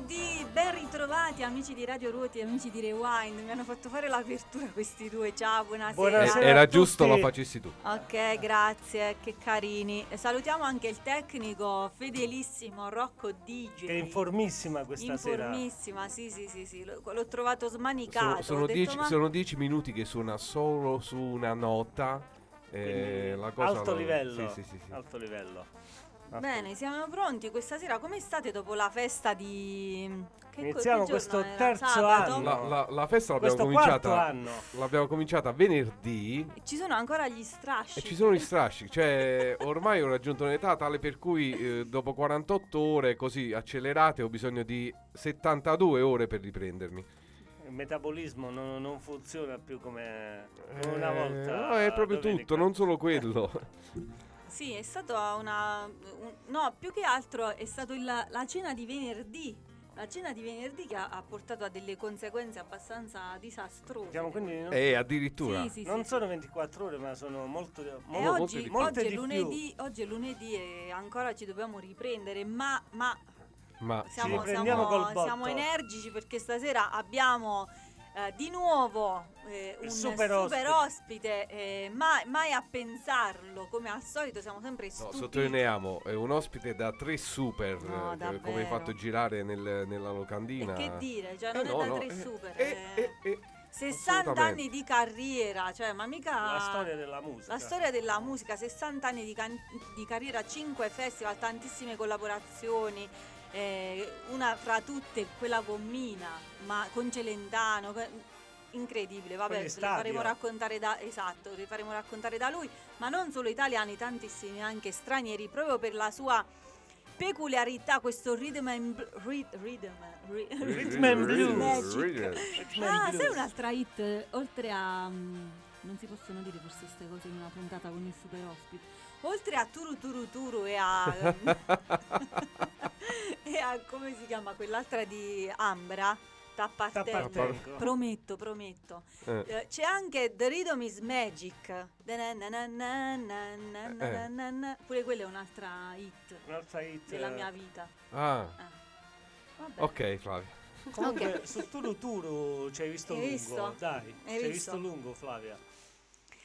Lunedì, ben ritrovati amici di Radio Ruoti e amici di Rewind. Mi hanno fatto fare l'apertura questi due. Ciao, buonasera. Buonasera. Era giusto lo facessi tu. Ok, grazie, che carini. E salutiamo anche il tecnico fedelissimo Rocco DJ. Che è informissima questa sera. Informissima, sì, sì, sì, sì. L'ho, l'ho trovato smanicato. Sono, sono dieci, ma- sono dieci minuti che suona solo su una nota. eh, Quindi la cosa alto lo- livello. Sì, sì, sì, sì. Alto livello. Alto- Bene, siamo pronti questa sera. Come state dopo la festa di... Che Iniziamo che questo era? terzo Sabato? anno. La, la- la festa l'abbiamo Questo quarto cominciata, anno. l'abbiamo cominciata venerdì Ci sono ancora gli strascichi. e ci sono gli strascichi. Cioè, ormai ho raggiunto un'età tale per cui eh, dopo 48 ore così accelerate ho bisogno di 72 ore per riprendermi. Il metabolismo non, non funziona più come una Eh, volta. no, è proprio domenica. tutto, non solo quello. Sì, è stata una... un- no, più che altro è stato il- la cena di venerdì. La cena di venerdì che ha, ha portato a delle conseguenze abbastanza disastrose. Siamo quindi non, E addirittura. Sì, sì, sì, non sì. sono 24 ore, ma sono molto. E molto molte oggi, di- molte oggi è di più. lunedì, oggi è lunedì e ancora ci dobbiamo riprendere, ma, ma Ma siamo, siamo- siamo energici perché stasera abbiamo eh, di nuovo eh, un super super, ospite. ospite, eh, ma- mai a pensarlo, come al solito siamo sempre No, stupiti. sottolineiamo, è un ospite da tre super, No, eh, come hai fatto girare nel- nella locandina. E che dire, cioè Eh, non no, è da no, tre eh, super. eh, eh. eh, eh, 60 assolutamente. anni di carriera, cioè ma mica... La storia della musica. La storia della musica, 60 anni di, can- di carriera, 5 festival, tantissime collaborazioni, eh, una fra tutte quella con Mina, ma con Celentano, incredibile, vabbè, le faremo raccontare da esatto, le faremo raccontare da lui, ma non solo italiani, tantissimi anche stranieri, proprio per la sua peculiarità, questo rhythm and bl- rhythm, ri- Rhythm and blues. Rhythm and Ah, blues. sai un'altra hit, oltre a... mm, non si possono dire forse queste cose in una puntata con il super ospite oltre a Turu Turu Turu e a, e a come si chiama quell'altra di Ambra, Tappatengo. Tappatengo. Prometto, prometto. Eh. Eh, c'è anche The Rhythm is Magic. Pure quella è un'altra hit. Un'altra hit della mia vita. Ah. Eh. Vabbè. Ok, Flavia. Comunque, okay. su Turu Turu ci hai visto Hai lungo, dai. Hai ci hai visto? lungo, Flavia.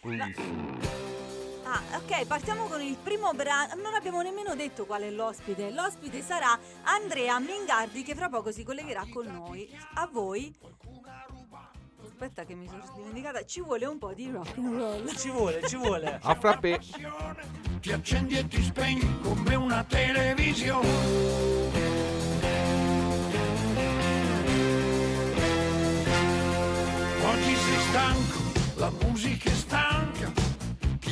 Lunghissimo. Ah, ok, partiamo con il primo brano. Non abbiamo nemmeno detto qual è l'ospite. L'ospite sarà Andrea Mingardi che fra poco si collegherà con noi. A voi. Aspetta che mi sono dimenticata, ci vuole un po' di rock and roll. Ci vuole, ci vuole. A frappè. ti accendi e ti spegni come una televisione. Oggi sei stanco, la musica è stanca,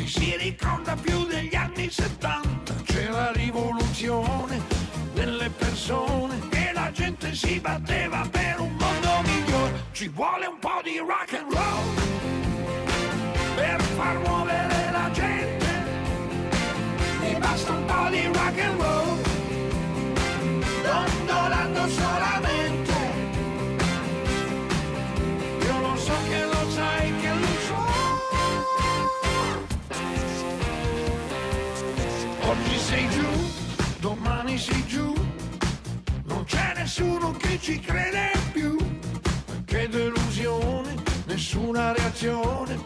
si ricorda più degli anni 70? C'è la rivoluzione delle persone e la gente si batteva per un mondo migliore. Ci vuole un po' di rock and roll per far muovere la gente. Mi basta un po' di rock and roll, dondolando solamente. Io lo so che lo sei giù, non c'è nessuno che ci crede più. Che delusione, nessuna reazione.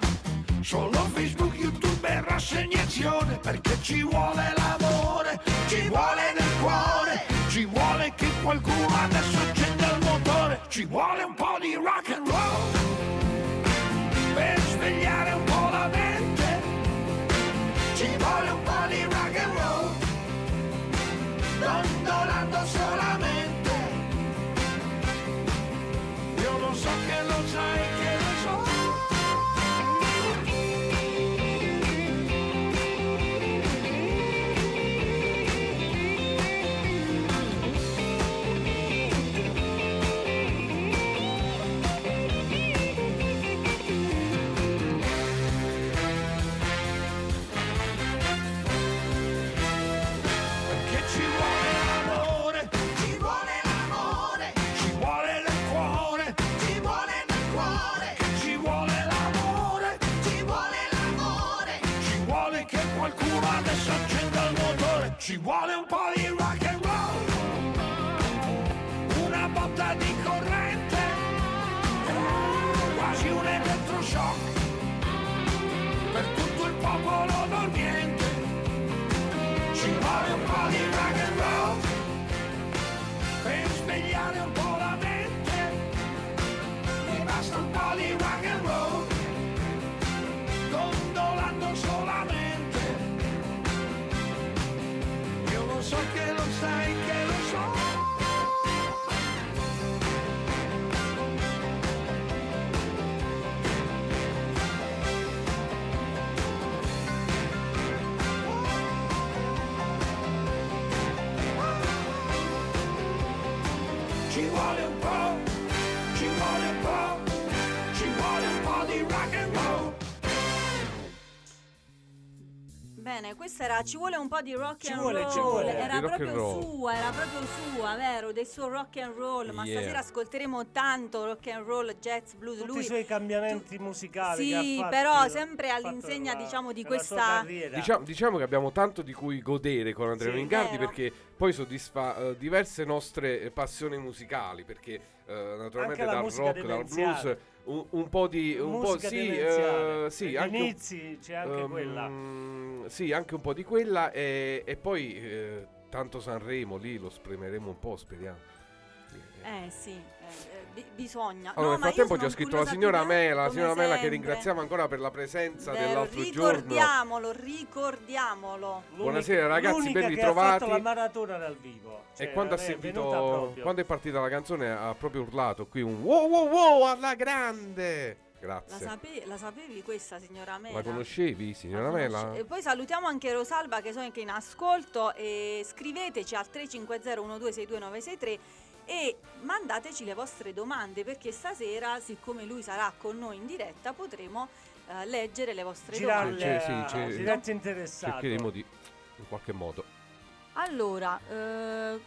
Solo Facebook, YouTube e rassegnazione. Perché ci vuole l'amore, ci vuole nel cuore. Ci vuole che qualcuno adesso accenda il motore. Ci vuole un po' di rock and roll Dondolando solamente. Io lo so che lo sai che Ci vuole un po' di rock and roll, una botta di corrente, quasi un elettroshock per tutto il popolo dormiente. Ci vuole un po' di rock and roll per svegliare un po' era Ci vuole un po' di rock Ci and vuole, roll. ci vuole. Era Di proprio sua, era proprio sua, vero? Del suo rock and roll. Ma Yeah. stasera ascolteremo tanto rock and roll, jazz, blues. Tutti Lui i suoi cambiamenti musicali. che Sì, ha fatto, però sempre all'insegna, nella- diciamo, di questa-. Diciamo, diciamo che abbiamo tanto di cui godere con Andrea Sì. Mingardi perché poi soddisfa eh, diverse nostre eh, passioni musicali perché eh, naturalmente la dal rock, dal blues un, un po' di un po' sì, eh, sì, anche inizi c'è anche ehm, quella. Sì, anche un po' di quella e, e poi eh, tanto Sanremo lì lo spremeremo un po', speriamo. Eh sì, bi- bisogna. Allora, No, nel frattempo ci sono ha scritto la signora Mela, la signora Mela che ringraziamo ancora per la presenza Vero, dell'altro giorno. ricordiamolo, ricordiamolo. Buonasera, ragazzi, ben ritrovati. ha fatto la maratona dal vivo. Cioè, E quando ha sentito, quando è partita la canzone ha proprio urlato qui un wow wow wow alla grande. La, Grazie. sape- la sapevi questa signora Mela? La conoscevi, signora La Mela? E poi salutiamo anche Rosalba che so che è in ascolto e scriveteci al 350-1262-963 e mandateci le vostre domande perché stasera, siccome lui sarà con noi in diretta, potremo eh, leggere le vostre domande. C'è- Girarle sì, c'è- interessato. Cercheremo di in qualche modo. Allora, eh,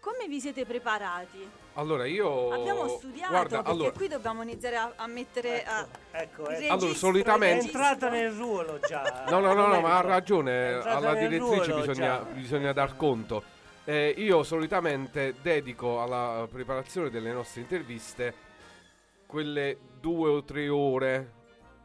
come vi siete preparati? Allora io Abbiamo studiato Guarda, perché allora, qui dobbiamo iniziare a, a mettere... a- Ecco, ecco. Allora, solitamente- È entrata nel ruolo già. No, no, no, no, ma ha ragione, alla direttrice ruolo bisogna, bisogna dar conto. Eh, io solitamente dedico alla preparazione delle nostre interviste quelle due o tre ore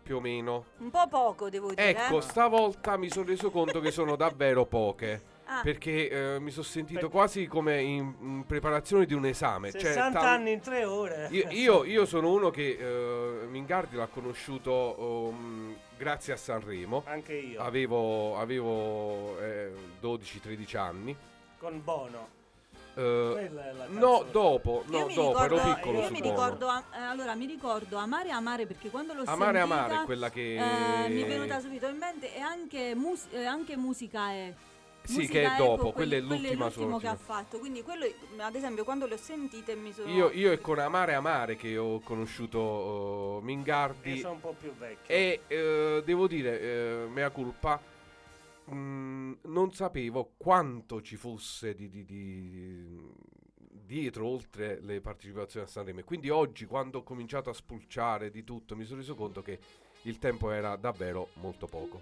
più o meno. Un po' poco, devo dire. Ecco, eh. stavolta mi sono reso conto che sono davvero poche. Ah, Perché eh, mi sono sentito Per- quasi come in, in preparazione di un esame. Cioè, 60 tal- anni in tre ore. Io, io- io sono uno che eh, Mingardi l'ha conosciuto um, grazie a Sanremo. Anche io. Avevo, avevo eh, 12-13 anni. Con Bono. È la no, dopo, no, io dopo, ricordo, ero piccolo io su mi Bono. ricordo a- eh, allora mi ricordo Amare Amare perché quando l'ho Amare sentita Amare è quella che... eh, mi è venuta subito in mente e anche, mus- eh, anche musica è Sì, Musica che è dopo, quella è quello l'ultima l'ultimo che ha fatto quindi quello ad esempio quando le ho sentite mi sono Io, io è con Amare Amare che ho conosciuto Io Mingardi sono un po' più vecchio. e eh, devo dire, eh, mea culpa, mh, non sapevo quanto ci fosse di, di- di- dietro, oltre le partecipazioni a Sanremo. Quindi oggi, quando ho cominciato a spulciare di tutto, mi sono reso conto che il tempo era davvero molto poco.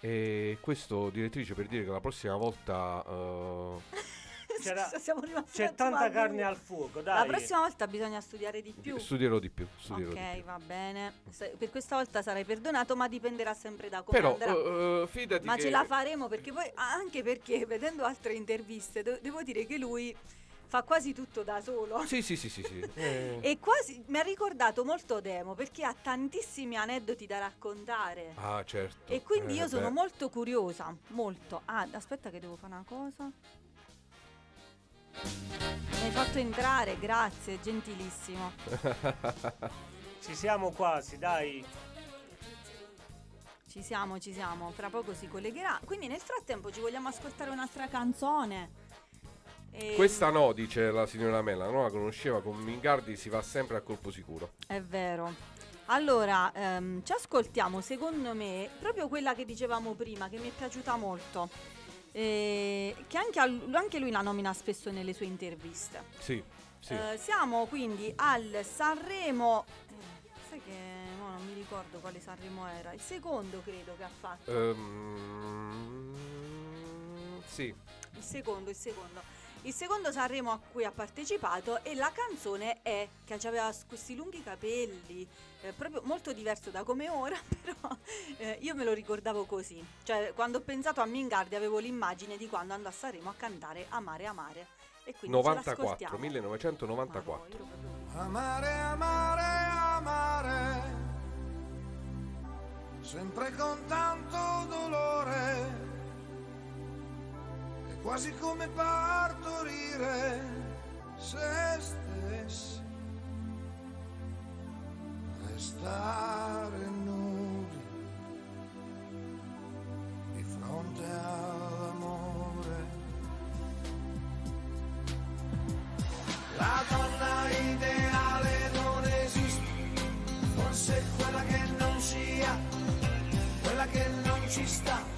E questo, direttrice, per dire che la prossima volta... eh, C'era- Siamo rimasti un C'è tanta carne al fuoco, dai. la prossima volta bisogna studiare di più studierò di più. Studierò di ok più. va bene Se- per questa volta sarai perdonato ma dipenderà sempre da come Però, andrà eh, fidati Ma che... ce la faremo perché poi, anche perché vedendo altre interviste, de- devo dire che lui fa quasi tutto da solo. Sì, sì, sì, sì. sì. Eh, E quasi mi ha ricordato molto Demo perché ha tantissimi aneddoti da raccontare. Ah, certo. E quindi Eh, io sono beh. molto curiosa, molto. Ah, aspetta che devo fare una cosa. Mi hai fatto entrare, grazie, gentilissimo. Ci siamo quasi, dai. Ci siamo, ci siamo, fra poco si collegherà. Quindi nel frattempo ci vogliamo ascoltare un'altra canzone. E- Questa no, dice la signora Mela, non la conosceva, con Mingardi si va sempre a colpo sicuro. È vero. Allora, ehm, ci ascoltiamo, secondo me, proprio quella che dicevamo prima, che mi è piaciuta molto. Eh, che anche, anche lui la nomina spesso nelle sue interviste. Sì, sì. Eh, siamo quindi al Sanremo. eh, sai che mo non mi ricordo quale Sanremo era. Il secondo credo che ha fatto. Ehm, sì, Il secondo, il secondo. il secondo Sanremo a cui ha partecipato e la canzone è che aveva questi lunghi capelli, eh, proprio molto diverso da come ora, però eh, io me lo ricordavo così. Cioè, quando ho pensato a Mingardi avevo l'immagine di quando andò a Sanremo a cantare Amare Amare. E quindi ce 94, l'ascoltiamo. 1994. Ma no, io ero proprio- Amare, amare, amare, sempre con tanto dolore, è quasi come partorire se stessi, restare nudi di fronte all'amore. La donna ideale non esiste, forse quella che non sia, quella che non ci sta.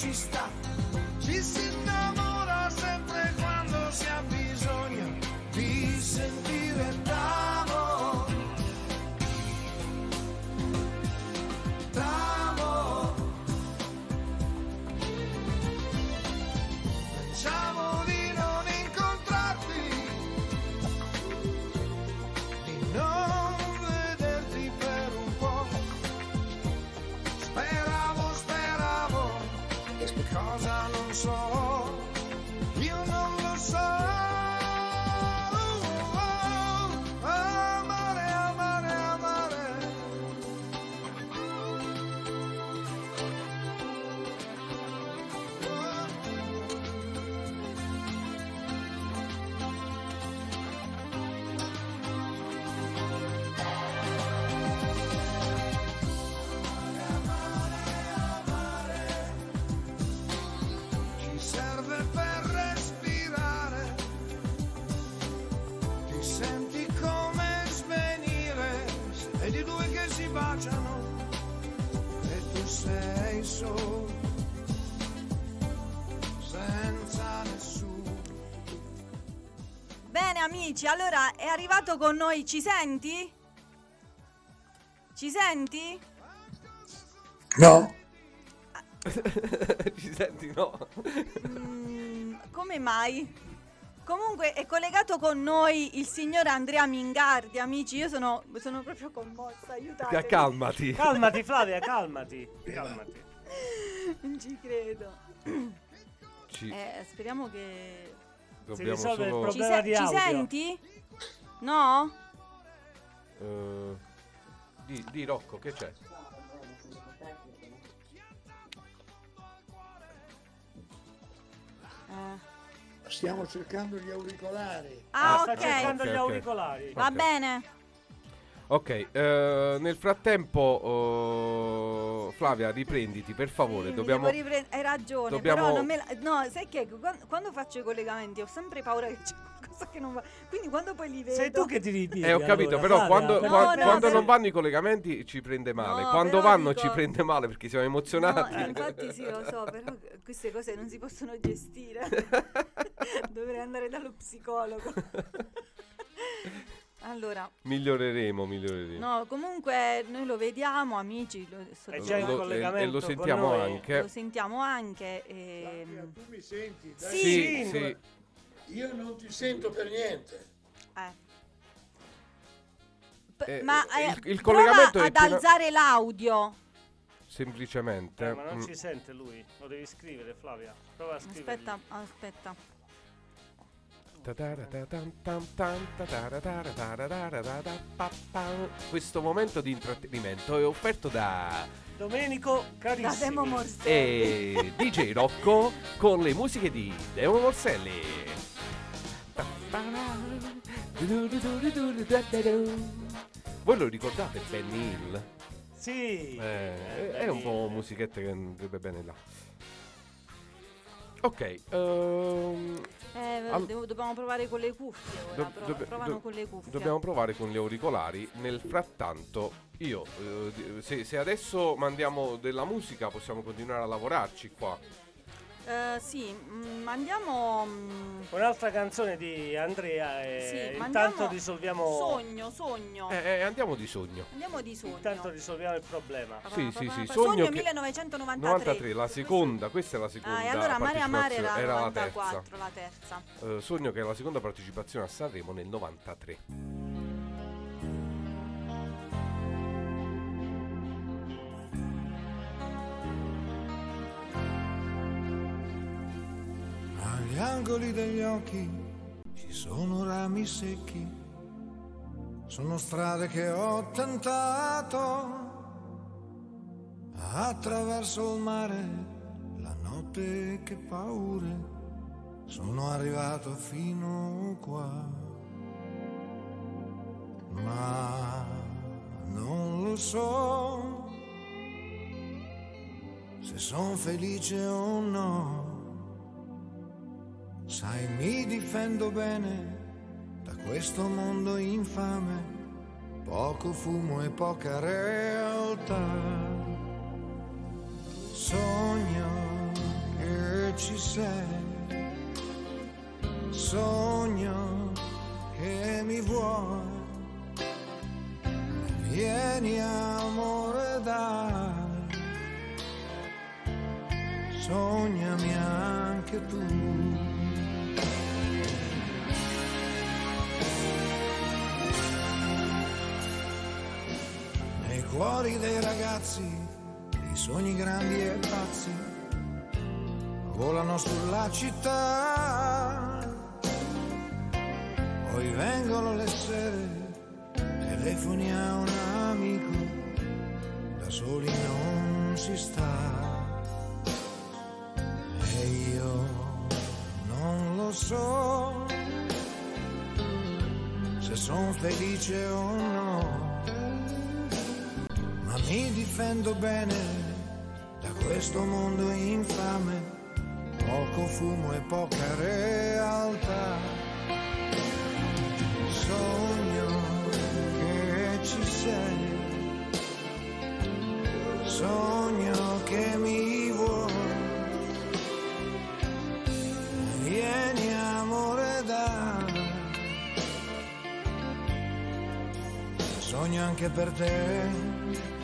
Che non amici, allora è arrivato con noi, ci senti? Ci senti? No, Ci senti, no? Mm, come mai? Comunque è collegato con noi il signor Andrea Mingardi, amici, io sono, sono proprio commossa, aiutatemi. Calmati. Calmati Flavia, calmati. Calmati. Non ci credo. Ci- Eh, speriamo che... dobbiamo risolve il solo... Ci, Problema se- di ci audio. senti? No? eh, di, di Rocco, che c'è? Eh. stiamo cercando gli auricolari. Ah, Sta ok. cercando Ok, gli ok. auricolari. Va Ok. bene. Ok, eh, nel frattempo, eh, Flavia, riprenditi per favore. Sì, dobbiamo. riprend- Hai ragione, dobbiamo- però non me la... No, sai che quando, quando faccio i collegamenti ho sempre paura che c'è qualcosa che non va. Quindi quando poi li vedo... Sei tu che ti ripieghi. Eh, ho capito, allora, però Flavia, quando, No, qua- no, quando per- non vanno i collegamenti ci prende male. No, quando vanno dico- ci prende male perché siamo No, emozionati. eh, infatti sì, lo so, però queste cose non si possono gestire. Dovrei andare dallo psicologo. allora, miglioreremo, miglioreremo. no, comunque noi lo vediamo, amici, lo, so- Eh, Lo- lo- collegamento e lo con sentiamo noi. anche. lo sentiamo anche. Flavia, ehm, tu mi senti? Dai. Sì. Sì. Io non ti sento per niente. eh. P- Eh, ma eh, eh, il- il prova collegamento è ad pieno- alzare l'audio. semplicemente. Eh, ma non mm, ci sente lui, lo devi scrivere Flavia. Prova a scrivere. Aspetta, aspetta. Questo momento di intrattenimento è offerto da Domenico Da Demo. Morselli. e DJ Rocco con le musiche di Demo Morselli. Voi lo ricordate Benny Hill? Sì. Eh, è un po' musichetta che andrebbe bene là. Ok, ehm, Eh, devo- dobbiamo provare con le cuffie ora. Do- prova- dobbe- provano do- con le cuffie. dobbiamo provare con gli auricolari. Nel frattanto, io, eh, se, se adesso mandiamo della musica, possiamo continuare a lavorarci qua. Eh, sì, mm, mandiamo. mm, Un'altra canzone di Andrea e sì, intanto risolviamo Sogno, sogno. Eh, eh, andiamo di sogno. Andiamo di sogno. intanto risolviamo il problema. Sì, sì, sì, sogno Sogno che- 1993. 93, la seconda, questa è la seconda. Ah, e allora Mare Amare era, partecipazione- era la terza. 94, la terza. Eh, sogno che è la seconda partecipazione a Sanremo nel 93. Agli angoli degli occhi ci sono rami secchi, sono strade che ho tentato. Attraverso il mare, la notte che paure, sono arrivato fino qua. Ma non lo so se sono felice o no. Sai, mi difendo bene da questo mondo infame, poco fumo e poca realtà. Sogno che ci sei, sogno che mi vuoi, vieni amore dai, sognami anche tu. Cuori dei ragazzi, i sogni grandi e pazzi, volano sulla città. Poi vengono le sere, telefoni a un amico, da soli non si sta. E io non lo so se sono felice o no mi difendo bene da questo mondo infame, poco fumo e poca realtà. Sogno che ci sei, sogno che mi vuoi, vieni amore da sogno anche per te.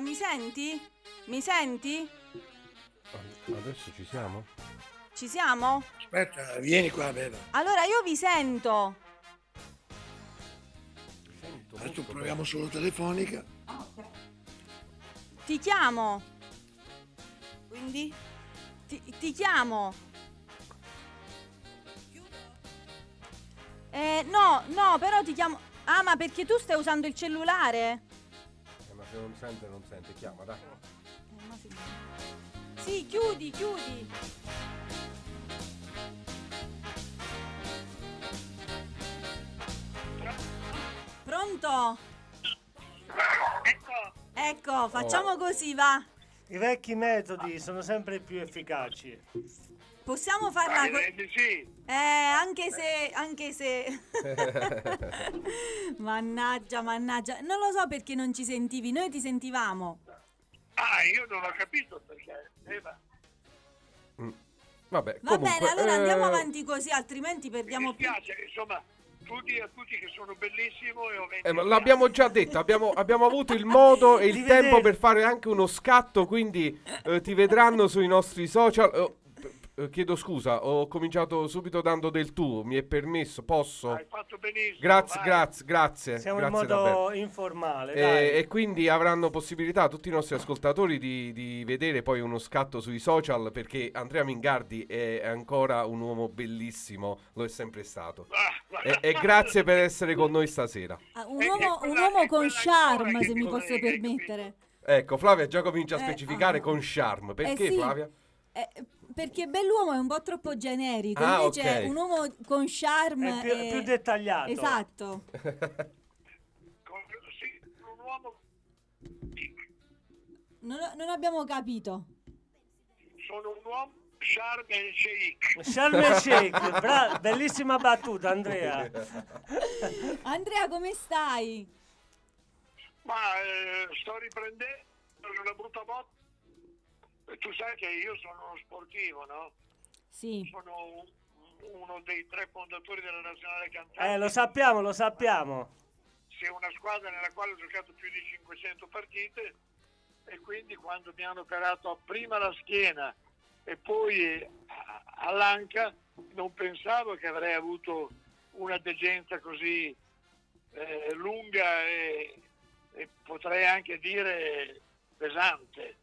Mi senti? Mi senti? Adesso ci siamo? Ci siamo? Aspetta, vieni qua, Beva. Allora io vi sento. Sento Adesso proviamo solo telefonica. Ti chiamo. Quindi? Ti, ti chiamo. Eh, no, no, però ti chiamo. Ah, ma perché tu stai usando il cellulare? Se non sente, non sente. Chiama, dai. Eh, ma sì. Chiudi, chiudi. Pronto? Ecco, facciamo così, va. I vecchi metodi sono sempre più efficaci. Possiamo farla co- Eh, sì, Eh, anche se, anche se... mannaggia, mannaggia. Non lo so perché non ci sentivi, noi ti sentivamo. ah, io non ho capito perché. Eh, ma Vabbè, Va comunque, bene, allora andiamo eh, avanti così, altrimenti mi perdiamo più... insomma, tu di a tutti che sono bellissimo e ho 20 eh, l'abbiamo già detto, abbiamo, abbiamo avuto il modo e il tempo vedere. per fare anche uno scatto, quindi eh, ti vedranno sui nostri social. Oh, p- chiedo scusa, ho cominciato subito dando del tu, mi è permesso, posso? Hai fatto benissimo. Grazie, vai. grazie, grazie. Siamo in grazie modo davvero. informale. E, dai. e quindi avranno possibilità tutti i nostri ascoltatori di, di vedere poi uno scatto sui social perché Andrea Mingardi è ancora un uomo bellissimo, lo è sempre stato. Ah, E, e grazie per essere con noi stasera. Ah, un E- e uomo, un uomo con charme, ancora se mi posso permettere. Ecco, Flavia già comincia a Eh, specificare ah. con charme. Perché Eh sì. Flavia? Eh, perché bell'uomo è un po' troppo generico, Ah, invece ok. un uomo con charme È più, è- più dettagliato. Esatto. con- sì, un uomo Non, non abbiamo capito. sono un uomo Sharm el Sheikh. Sharm el Sheikh, bra- bellissima battuta Andrea. Andrea, come stai? Ma eh, sto riprendendo una brutta botta. Tu sai che io sono uno sportivo, no? Sì. Sono un- uno dei tre fondatori della nazionale cantanti. Eh, lo sappiamo, lo sappiamo. C'è una squadra nella quale ho giocato più di 500 partite e quindi quando mi hanno operato prima la schiena e poi a- all'anca non pensavo che avrei avuto una degenza così eh, lunga e, e potrei anche dire pesante.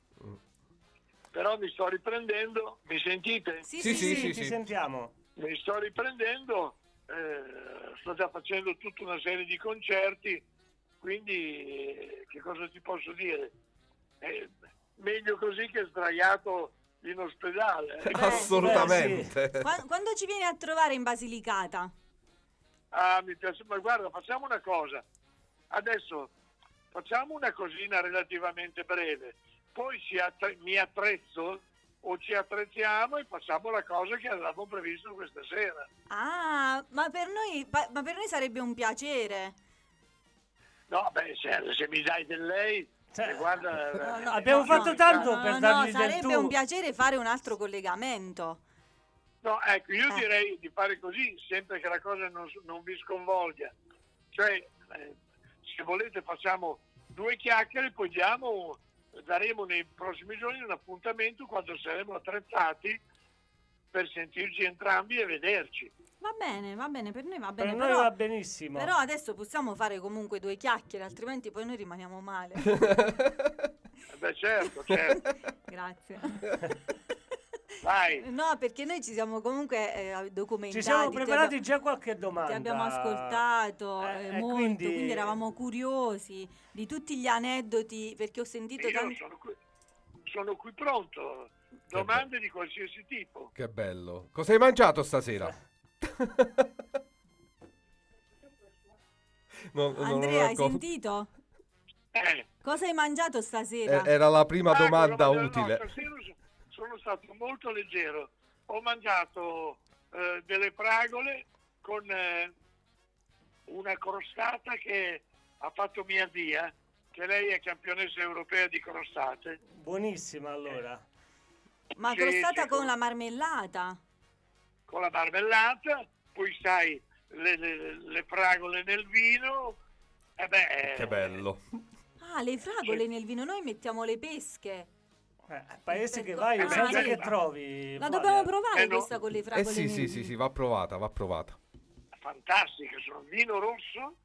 Però mi sto riprendendo, mi sentite? Sì, Sì, sì, sì, sì. ti sentiamo. mi sto riprendendo, eh, sto già facendo tutta una serie di concerti, quindi eh, che cosa ti posso dire? Eh, meglio così che sdraiato in ospedale. eh. Assolutamente. Qua- Quando ci vieni a trovare in Basilicata? Ah, mi piace, ma guarda, facciamo una cosa. Adesso facciamo una cosina relativamente breve, poi attre- mi attrezzo o ci attrezziamo e facciamo la cosa che avevamo previsto questa sera. Ah, ma per noi, ma per noi sarebbe un piacere. No, beh, se, se mi dai del lei, Cioè, eh, guarda... no, eh, no, abbiamo no, fatto no, tanto No, per no, dargli no, del sarebbe tu. un piacere fare un altro collegamento. No, ecco, io Eh. direi di fare così, sempre che la cosa non, non vi sconvolga. Cioè, eh, se volete facciamo due chiacchiere, poi diamo, daremo nei prossimi giorni un appuntamento quando saremo attrezzati per sentirci entrambi e vederci. Va bene, va bene, per noi va Per bene. noi però, va benissimo. però adesso possiamo fare comunque due chiacchiere, altrimenti poi noi rimaniamo male. Eh Beh, certo, certo. Grazie. Vai. No, perché noi ci siamo comunque eh, documentati. Ci siamo ti preparati abbiamo- già qualche domanda. Ti abbiamo ascoltato Eh, eh, e molto, quindi- quindi... eravamo curiosi di tutti gli aneddoti, perché ho sentito Io tanti... sono qui, sono qui pronto. Domande di qualsiasi tipo. Che bello. Cosa hai mangiato stasera? Non- non Andrea, hai ho co- sentito? Eh. Cosa hai mangiato stasera? Eh, Era la prima Ah, domanda no, utile. stasera sono stato molto leggero. Ho mangiato eh, delle fragole con eh, una crostata che ha fatto mia zia, che lei è campionessa europea di crostate. Buonissima allora. Ma sì, crostata sì, con con- la marmellata? con la marmellata, poi sai le, le- le fragole nel vino. E beh, Che bello. Ah, le fragole nel vino, noi mettiamo le pesche. Eh, paese che vai, ah, senza sì. che trovi. La Flavia. dobbiamo provare Eh, no. questa con le Eh fragole sì, nel sì, sì, vino. sì, va provata, va provata. fantastiche, sono vino rosso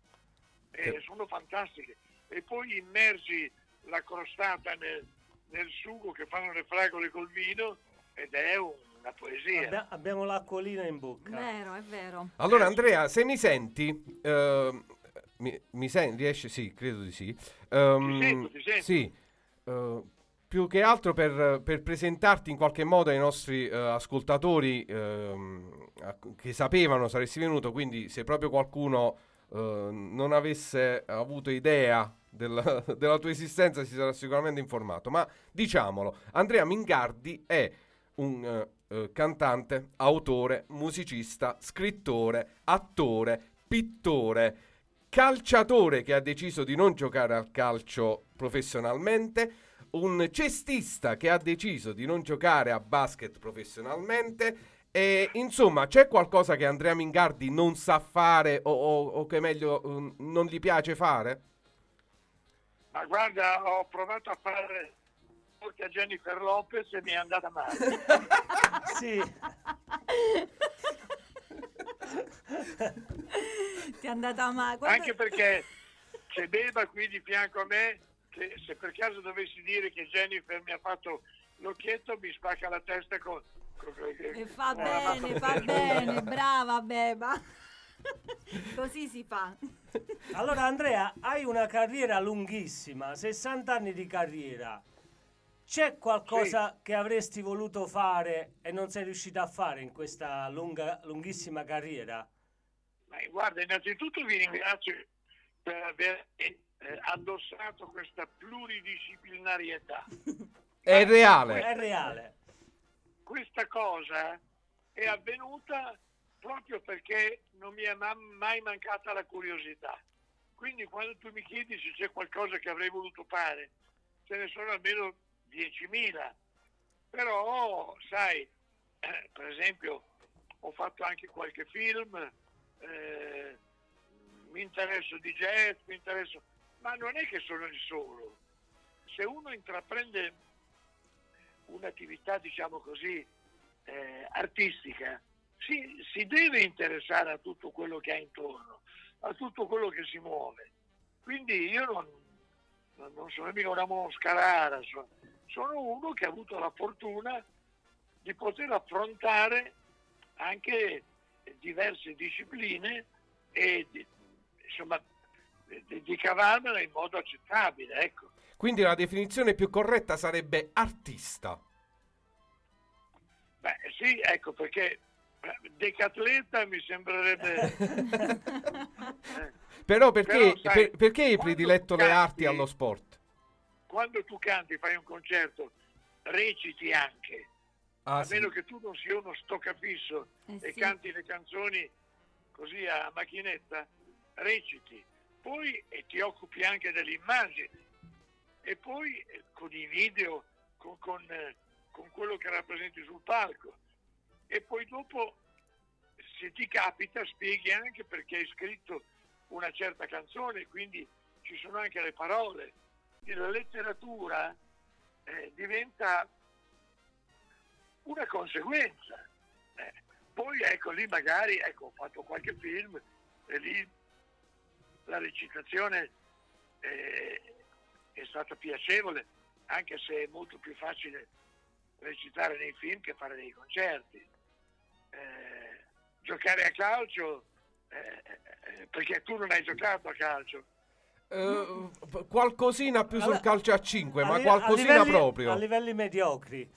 e Che- sono fantastiche. E poi immergi la crostata nel, nel sugo che fanno le fragole col vino ed è una poesia. Abbia- abbiamo l'acquolina in bocca. Vero, è vero. Allora Andrea, se mi senti, ehm, mi, mi senti, riesci? Sì, credo di sì. Ehm, Ti sento, ti sento. Sì, eh, più che altro per, per presentarti in qualche modo ai nostri eh, ascoltatori a- che sapevano saresti venuto, quindi se proprio qualcuno eh, non avesse avuto idea della, della tua esistenza si sarà sicuramente informato. Ma diciamolo, Andrea Mingardi è un eh, cantante, autore, musicista, scrittore, attore, pittore, calciatore che ha deciso di non giocare al calcio professionalmente, un cestista che ha deciso di non giocare a basket professionalmente. E insomma, c'è qualcosa che Andrea Mingardi non sa fare o, o- o che meglio mm, non gli piace fare? Ma guarda, ho provato a fare a Jennifer Lopez e mi è andata male. Sì. Ti è andata male. Guarda- Anche perché c'è Beba qui di fianco a me che se per caso dovessi dire che Jennifer mi ha fatto l'occhietto mi spacca la testa con... con- con- E fa con bene, fa bene, brava Beba. Così si fa. Allora Andrea, hai una carriera lunghissima, 60 anni di carriera. C'è qualcosa che avresti voluto fare e non sei riuscito a fare in questa lunga, lunghissima carriera? Ma guarda, innanzitutto vi ringrazio per aver eh, addossato questa pluridisciplinarietà. È reale. È reale. Questa cosa è avvenuta proprio perché non mi è ma- mai mancata la curiosità. Quindi quando tu mi chiedi se c'è qualcosa che avrei voluto fare, ce ne sono almeno 10.000. Però, sai, eh, per esempio, ho fatto anche qualche film, eh, mi interesso di jazz, mi interesso, ma non è che sono il solo. Se uno intraprende un'attività, diciamo così, eh, artistica, si, si deve interessare a tutto quello che ha intorno, a tutto quello che si muove. Quindi io non, non- sono mica una mosca rara, so- sono uno che ha avuto la fortuna di poter affrontare anche diverse discipline e insomma di, di cavarmela in modo accettabile. Ecco. Quindi la definizione più corretta sarebbe artista. Beh sì, ecco perché decatleta mi sembrerebbe... eh, Però perché, Però, sai, per- perché hai prediletto le canti- arti allo sport? quando tu canti, fai un concerto, reciti anche, Ah, a sì. meno che tu non sia uno stoccafisso Eh e sì. canti le canzoni così a macchinetta, reciti, poi ti occupi anche dell'immagine e poi eh, con i video, con, con, eh, con quello che rappresenti sul palco e poi dopo se ti capita spieghi anche perché hai scritto una certa canzone, quindi ci sono anche le parole. La letteratura eh, diventa una conseguenza. Eh, poi ecco lì magari ecco, ho fatto qualche film e lì la recitazione eh, è stata piacevole, anche se è molto più facile recitare nei film che fare nei concerti. Eh, giocare a calcio, eh, eh, perché tu non hai giocato a calcio, Eh, qualcosina più sul calcio a 5, ma a li- qualcosina a livelli- proprio. A livelli mediocri.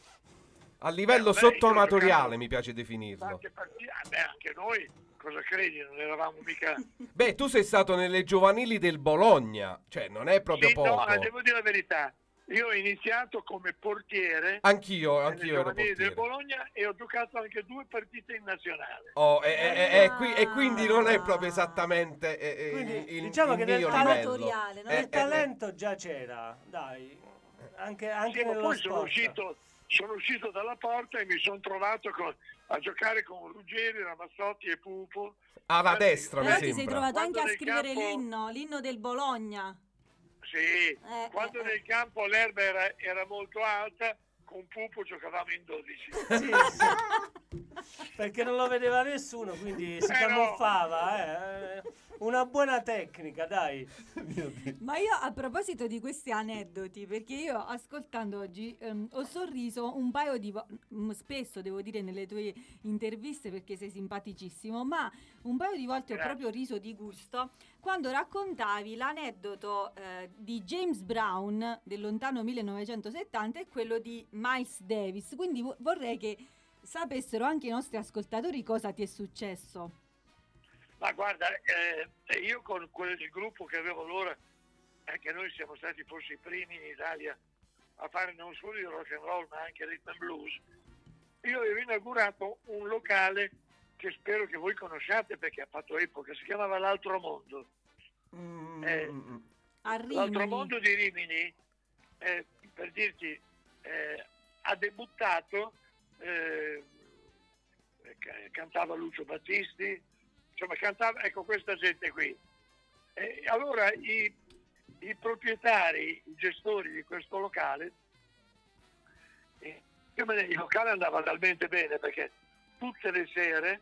A livello Eh, ho sottoamatoriale mi piace definirlo. partite, ah, beh, anche noi, cosa credi, non eravamo mica... Beh, tu sei stato nelle giovanili del Bologna, cioè non è proprio Sì, poco. no, ma devo dire la verità, io ho iniziato come portiere Anch'io, anch'io ero giovanili del portiere. Bologna e ho giocato anche due partite in nazionale. Oh, e, e- e- e qui- e quindi non è Ah. proprio esattamente eh, eh, Quindi, il, diciamo il che nel mio no? Eh, Il eh, talento già c'era, dai. Anche, anche Sì, poi sono sport. uscito, sono uscito dalla porta e mi sono trovato con- a giocare con Ruggeri, Ramazzotti e Pupo. alla destra mi Però ti sei sembra. trovato Quando anche a scrivere campo- l'inno, l'inno del Bologna. Sì, Eh, quando eh, nel campo l'erba era, era molto alta, con Pupo giocavamo in 12. Sì, sì. Perché non lo vedeva nessuno, quindi si Eh, no. camuffava. eh. Una buona tecnica, dai. Ma io a proposito di questi aneddoti, perché io ascoltando oggi ehm, ho sorriso un paio di volte, spesso devo dire nelle tue interviste perché sei simpaticissimo, ma un paio di volte ho Grazie. proprio riso di gusto quando raccontavi l'aneddoto eh, di James Brown del lontano 1970 e quello di Miles Davis. Quindi vo- vorrei che sapessero anche i nostri ascoltatori cosa ti è successo. Ma guarda, eh, io con quel il gruppo che avevo allora, anche noi siamo stati forse i primi in Italia a fare non solo il rock and roll ma anche rhythm and blues, io avevo inaugurato un locale che spero che voi conosciate perché ha fatto epoca, si chiamava L'Altro Mondo. Mm, Eh, mm, mm. L'Altro Mondo di Rimini, eh, per dirti, eh, ha debuttato, eh, ca- cantava Lucio Battisti, insomma cantava, ecco questa gente qui. Allora i, i proprietari, i gestori di questo locale, eh, io me ne- il locale andava talmente bene perché tutte le sere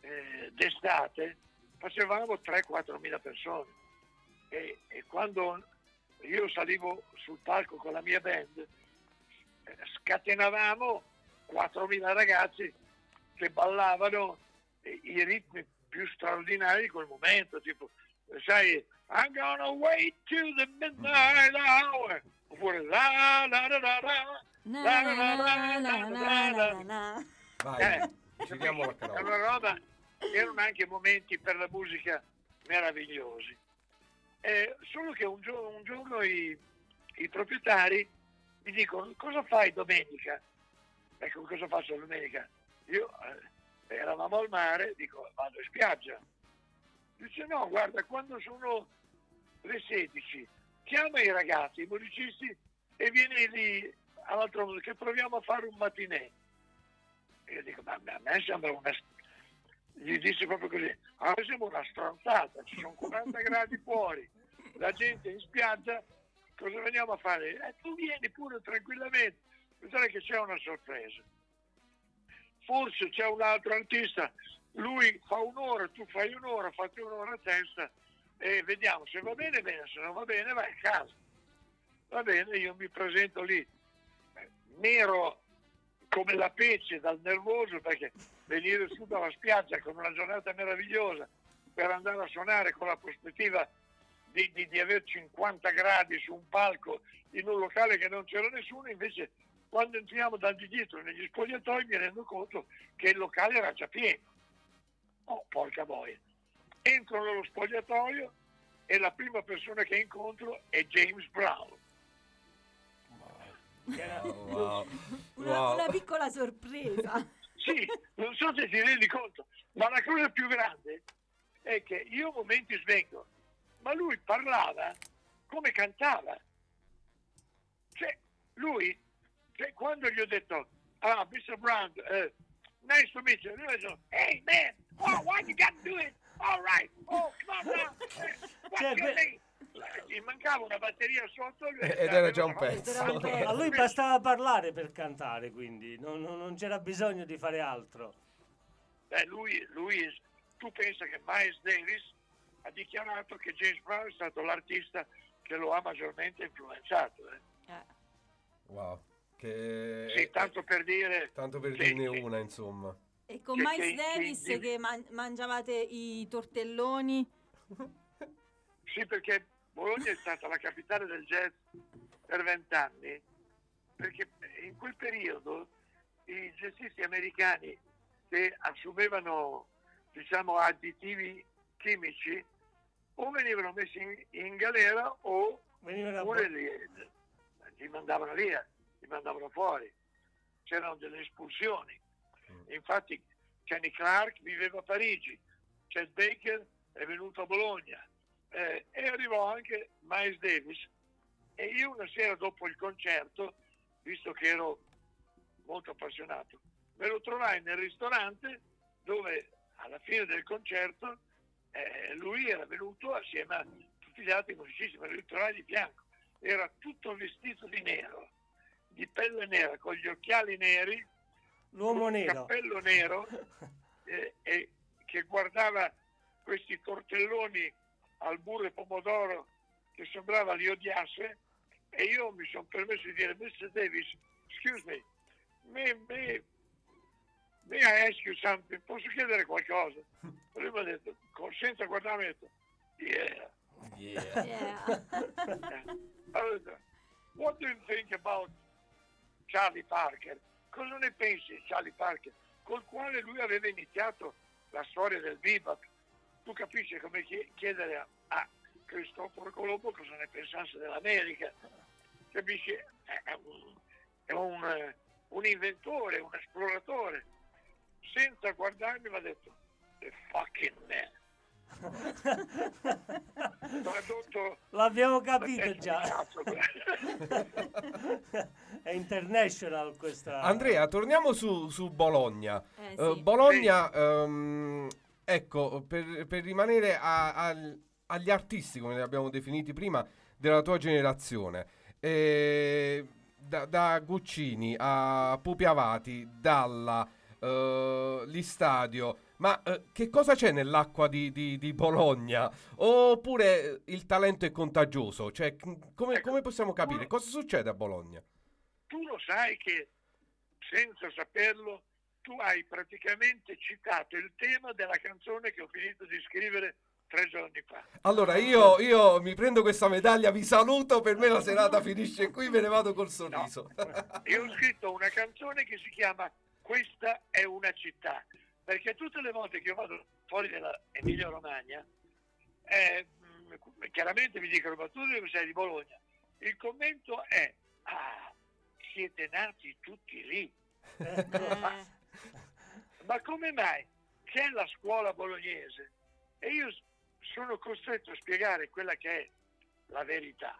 eh, d'estate facevamo 3-4 mila persone e, e quando io salivo sul palco con la mia band eh, scatenavamo 4.000 ragazzi che ballavano eh, i ritmi più straordinari di quel momento tipo sai I'm gonna wait till the midnight hour oppure la la la la la la, la, la, la, la, na, na. Vai, eh, giriamo la una carola. roba, erano anche momenti per la musica meravigliosi. Eh, solo che un, gio- un giorno i, i proprietari mi dicono cosa fai domenica? Ecco, cosa faccio domenica? Io eh, eravamo al mare, dico vado in spiaggia. Dice no, guarda, quando sono le 16 chiama i ragazzi, i musicisti e vieni lì all'altro mondo che proviamo a fare un matinè. Io dico, ma a me sembra una... Gli disse proprio così, a me sembra una stronzata, ci sono 40 gradi fuori, la gente in spiaggia, cosa veniamo a fare? Eh, tu vieni pure tranquillamente, vedrai che c'è una sorpresa. Forse c'è un altro artista, lui fa un'ora, tu fai un'ora, fate un'ora a testa e vediamo se va bene, bene, se non va bene vai a casa. Va bene, io mi presento lì, nero come la pece dal nervoso perché venire su dalla spiaggia con una giornata meravigliosa per andare a suonare con la prospettiva di, di- di avere 50 gradi su un palco in un locale che non c'era nessuno, invece quando entriamo da di dietro negli spogliatoi mi rendo conto che il locale era già pieno. Oh, porca boia. Entro nello spogliatoio e la prima persona che incontro è James Brown. Wow. Una, Wow. una piccola sorpresa. Sì, non so se ti rendi conto, ma la cosa più grande è che io a momenti svengo, ma lui parlava come cantava. Cioè, lui, cioè, quando gli ho detto, ah, Mr. Brown, eh, nice to meet you, lui ha detto, hey man, oh, why you got to do it? All right, oh, come on now, eh, what's Cioè, your name? Gli mancava una batteria sotto. lui Ed era già un pezzo. A lui bastava parlare per cantare, quindi non, non- non c'era bisogno di fare altro. Beh, lui, lui, tu pensa che Miles Davis ha dichiarato che James Brown è stato l'artista che lo ha maggiormente influenzato. eh. Eh. Wow. Che... Sì, tanto per dire... Tanto per che- dirne che- una, insomma. E con Che- Miles che- Davis che- che, man- mangiavate i tortelloni. Sì, perché Bologna è stata la capitale del jazz per vent'anni, perché in quel periodo i jazzisti americani che assumevano diciamo, additivi chimici o venivano messi in, in galera o oppure li, li mandavano via, li mandavano fuori. C'erano delle espulsioni. Infatti Kenny Clark viveva a Parigi, Chet Baker è venuto a Bologna eh, e arrivò anche Miles Davis. E io una sera dopo il concerto, visto che ero molto appassionato, me lo trovai nel ristorante dove alla fine del concerto eh, lui era venuto assieme a tutti gli altri musicisti, me li trovai di fianco. Era tutto vestito di nero, di pelle nera, con gli occhiali neri, L'uomo nero. cappello nero eh, e che guardava questi tortelloni al burro e pomodoro che sembrava li odiasse e io mi sono permesso di dire Mr. Davis, excuse me, me, me, may I ask you something? Posso chiedere qualcosa? E lui mi ha detto, con- senza guardarmi, ha detto, yeah. Yeah. Yeah. Allora, what do you think about Charlie Parker? Cosa ne pensi di Charlie Parker? Col quale lui aveva iniziato la storia del bebop. Tu capisci come chie- chiedere a, a Cristoforo Colombo cosa ne pensasse dell'America. Capisci? È è un, è un, un inventore, un esploratore. Senza guardarmi mi ha detto, the fucking man. Tradotto L'abbiamo la capito già. È international questa. Andrea, torniamo su, su Bologna. Eh, Eh, sì. Bologna, ehm, ecco, per, per rimanere a- al- agli artisti, come li abbiamo definiti prima, della tua generazione, eh, da, da Guccini a Pupi Avati, Dalla, eh, Listadio, ma eh, che cosa c'è nell'acqua di, di- di Bologna? Oppure il talento è contagioso? Cioè, come, Ecco, come possiamo capire? uno- Cosa succede a Bologna? tu lo sai che senza saperlo tu hai praticamente citato il tema della canzone che ho finito di scrivere tre giorni fa. Allora, io, io mi prendo questa medaglia, vi saluto, per me la serata finisce qui, me ne vado col sorriso. Io ho scritto una canzone che si chiama Questa è una città, perché tutte le volte che io vado fuori dalla Emilia Romagna, eh, mh, chiaramente mi dicono, ma tu dove sei di Bologna? Il commento è, ah, siete nati tutti lì. Eh, Ma come mai c'è la scuola bolognese e io sono costretto a spiegare quella che è la verità,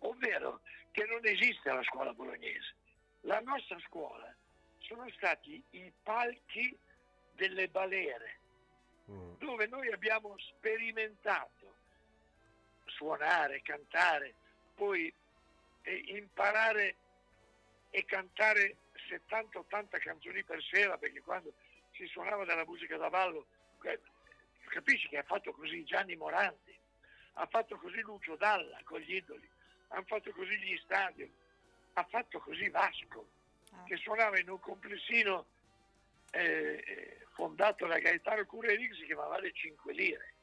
ovvero che non esiste la scuola bolognese. La nostra scuola sono stati i palchi delle balere, Mm. dove noi abbiamo sperimentato suonare, cantare, poi eh, imparare e cantare 70-80 canzoni per sera, perché quando si suonava della musica da ballo, capisci che ha fatto così Gianni Morandi, ha fatto così Lucio Dalla con gli idoli, hanno fatto così gli stadi, ha fatto così Vasco, che suonava in un complessino eh, eh, fondato da Gaetano Cureri che si chiamava Le Cinque Lire.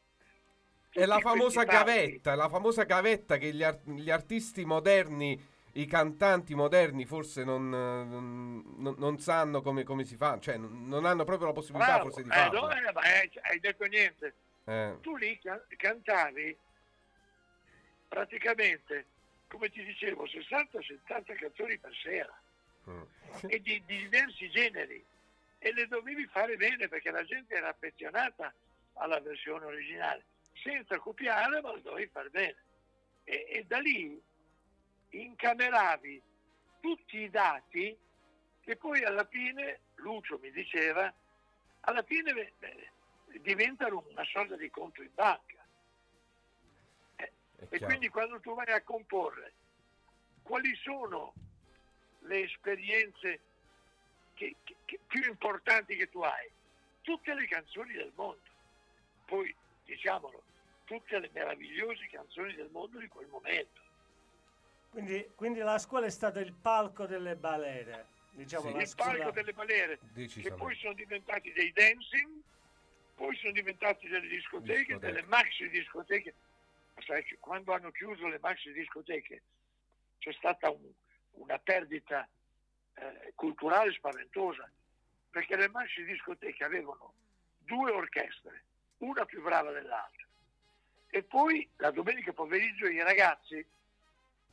È la Tutti famosa gavetta, è la famosa gavetta che gli, ar- gli artisti moderni, i cantanti moderni forse non, eh, non- non sanno come, come si fa, cioè non hanno proprio la possibilità Bravo, forse di eh, farlo. no, eh, ma hai, hai detto niente. Eh, Tu lì can- cantavi praticamente, come ti dicevo, 60-70 canzoni per sera mm. e di, di diversi generi e le dovevi fare bene perché la gente era affezionata alla versione originale, senza copiare ma lo dovevi fare bene. E, e da lì incameravi tutti i dati che poi alla fine, Lucio mi diceva, alla fine beh, diventano una sorta di conto in banca. È E quindi quando tu vai a comporre, quali sono le esperienze che- che- che- più importanti che tu hai? Tutte le canzoni del mondo. Poi, diciamolo, tutte le meravigliose canzoni del mondo di quel momento. Quindi, quindi la scuola è stato il palco delle balere. Diciamo, Sì. la Il scuola... palco delle balere, che poi sono diventati dei dancing, poi sono diventati delle discoteche, Discoteche. delle maxi discoteche. Sai che quando hanno chiuso le maxi discoteche c'è stata un- una perdita eh, culturale spaventosa, perché le maxi discoteche avevano due orchestre, una più brava dell'altra. E poi la domenica pomeriggio i ragazzi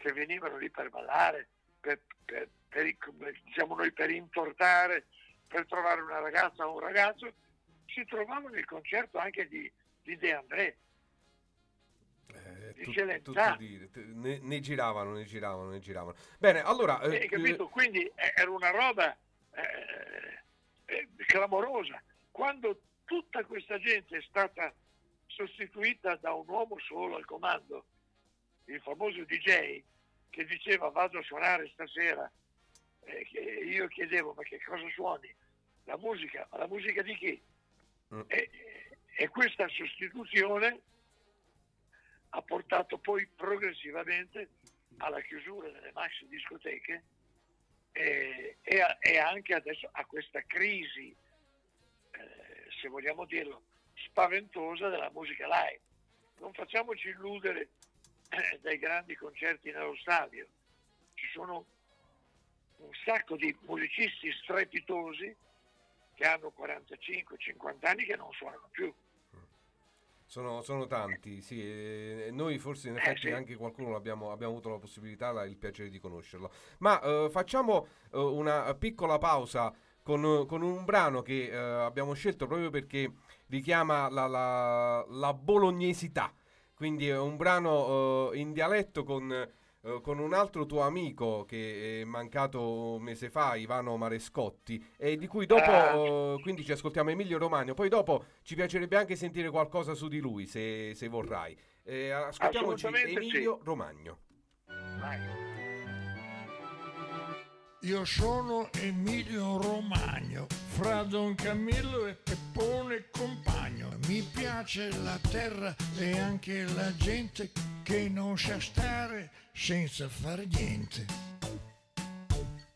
che venivano lì per ballare, per, per- per diciamo noi, per intortare, per trovare una ragazza o un ragazzo, si trovavano il concerto anche di, di De André. Eh, di tut- tutto dire, ne, ne giravano, ne giravano, ne giravano. Bene, allora... eh, capito? Quindi eh, era una roba eh, eh, clamorosa. Quando tutta questa gente è stata sostituita da un uomo solo al comando, il famoso DJ che diceva vado a suonare stasera, e che io chiedevo ma che cosa suoni? La musica, ma la musica di chi? Mm. E, e questa sostituzione ha portato poi progressivamente alla chiusura delle maxi discoteche e, e a- e anche adesso a questa crisi, eh, se vogliamo dirlo, spaventosa della musica live. Non facciamoci illudere eh, dai grandi concerti nello stadio. Ci sono un sacco di musicisti strepitosi che hanno 45-50 anni che non suonano più. Sono, sono tanti, sì. e noi forse in effetti sì. anche qualcuno l'abbiamo abbiamo avuto la possibilità, la- il piacere di conoscerlo. Ma eh, facciamo eh, una piccola pausa con, con un brano che eh, abbiamo scelto proprio perché richiama la, la- la bolognesità. Quindi è un brano eh, in dialetto con, eh, con un altro tuo amico che è mancato un mese fa, Ivano Marescotti, e di cui dopo, Ah. eh, quindi ci ascoltiamo Emilio Romagno. Poi dopo ci piacerebbe anche sentire qualcosa su di lui, se, se vorrai. Eh, ascoltiamoci Emilio sì. Romagno. Vai. Io sono Emilio Romagno, fra Don Camillo e Peppone compagno. Mi piace la terra e anche la gente che non sa stare senza fare niente.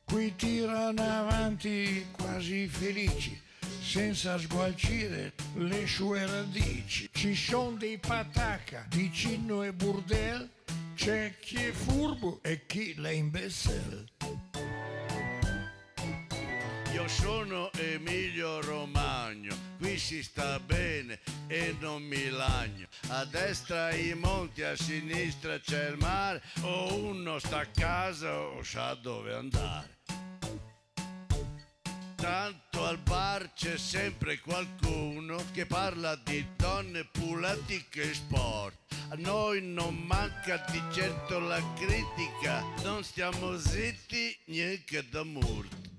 Qui tirano avanti quasi felici, senza sgualcire le sue radici. Ci sono dei pataca di Cinno e Burdel, c'è chi è furbo e chi l'è imbecille. Io sono Emilio Romagno, qui si sta bene e non mi lagno. A destra i monti, a sinistra c'è il mare, o uno sta a casa o sa dove andare. Tanto al bar c'è sempre qualcuno che parla di donne, politiche e sport. A noi non manca di certo la critica, non stiamo zitti, niente da murto.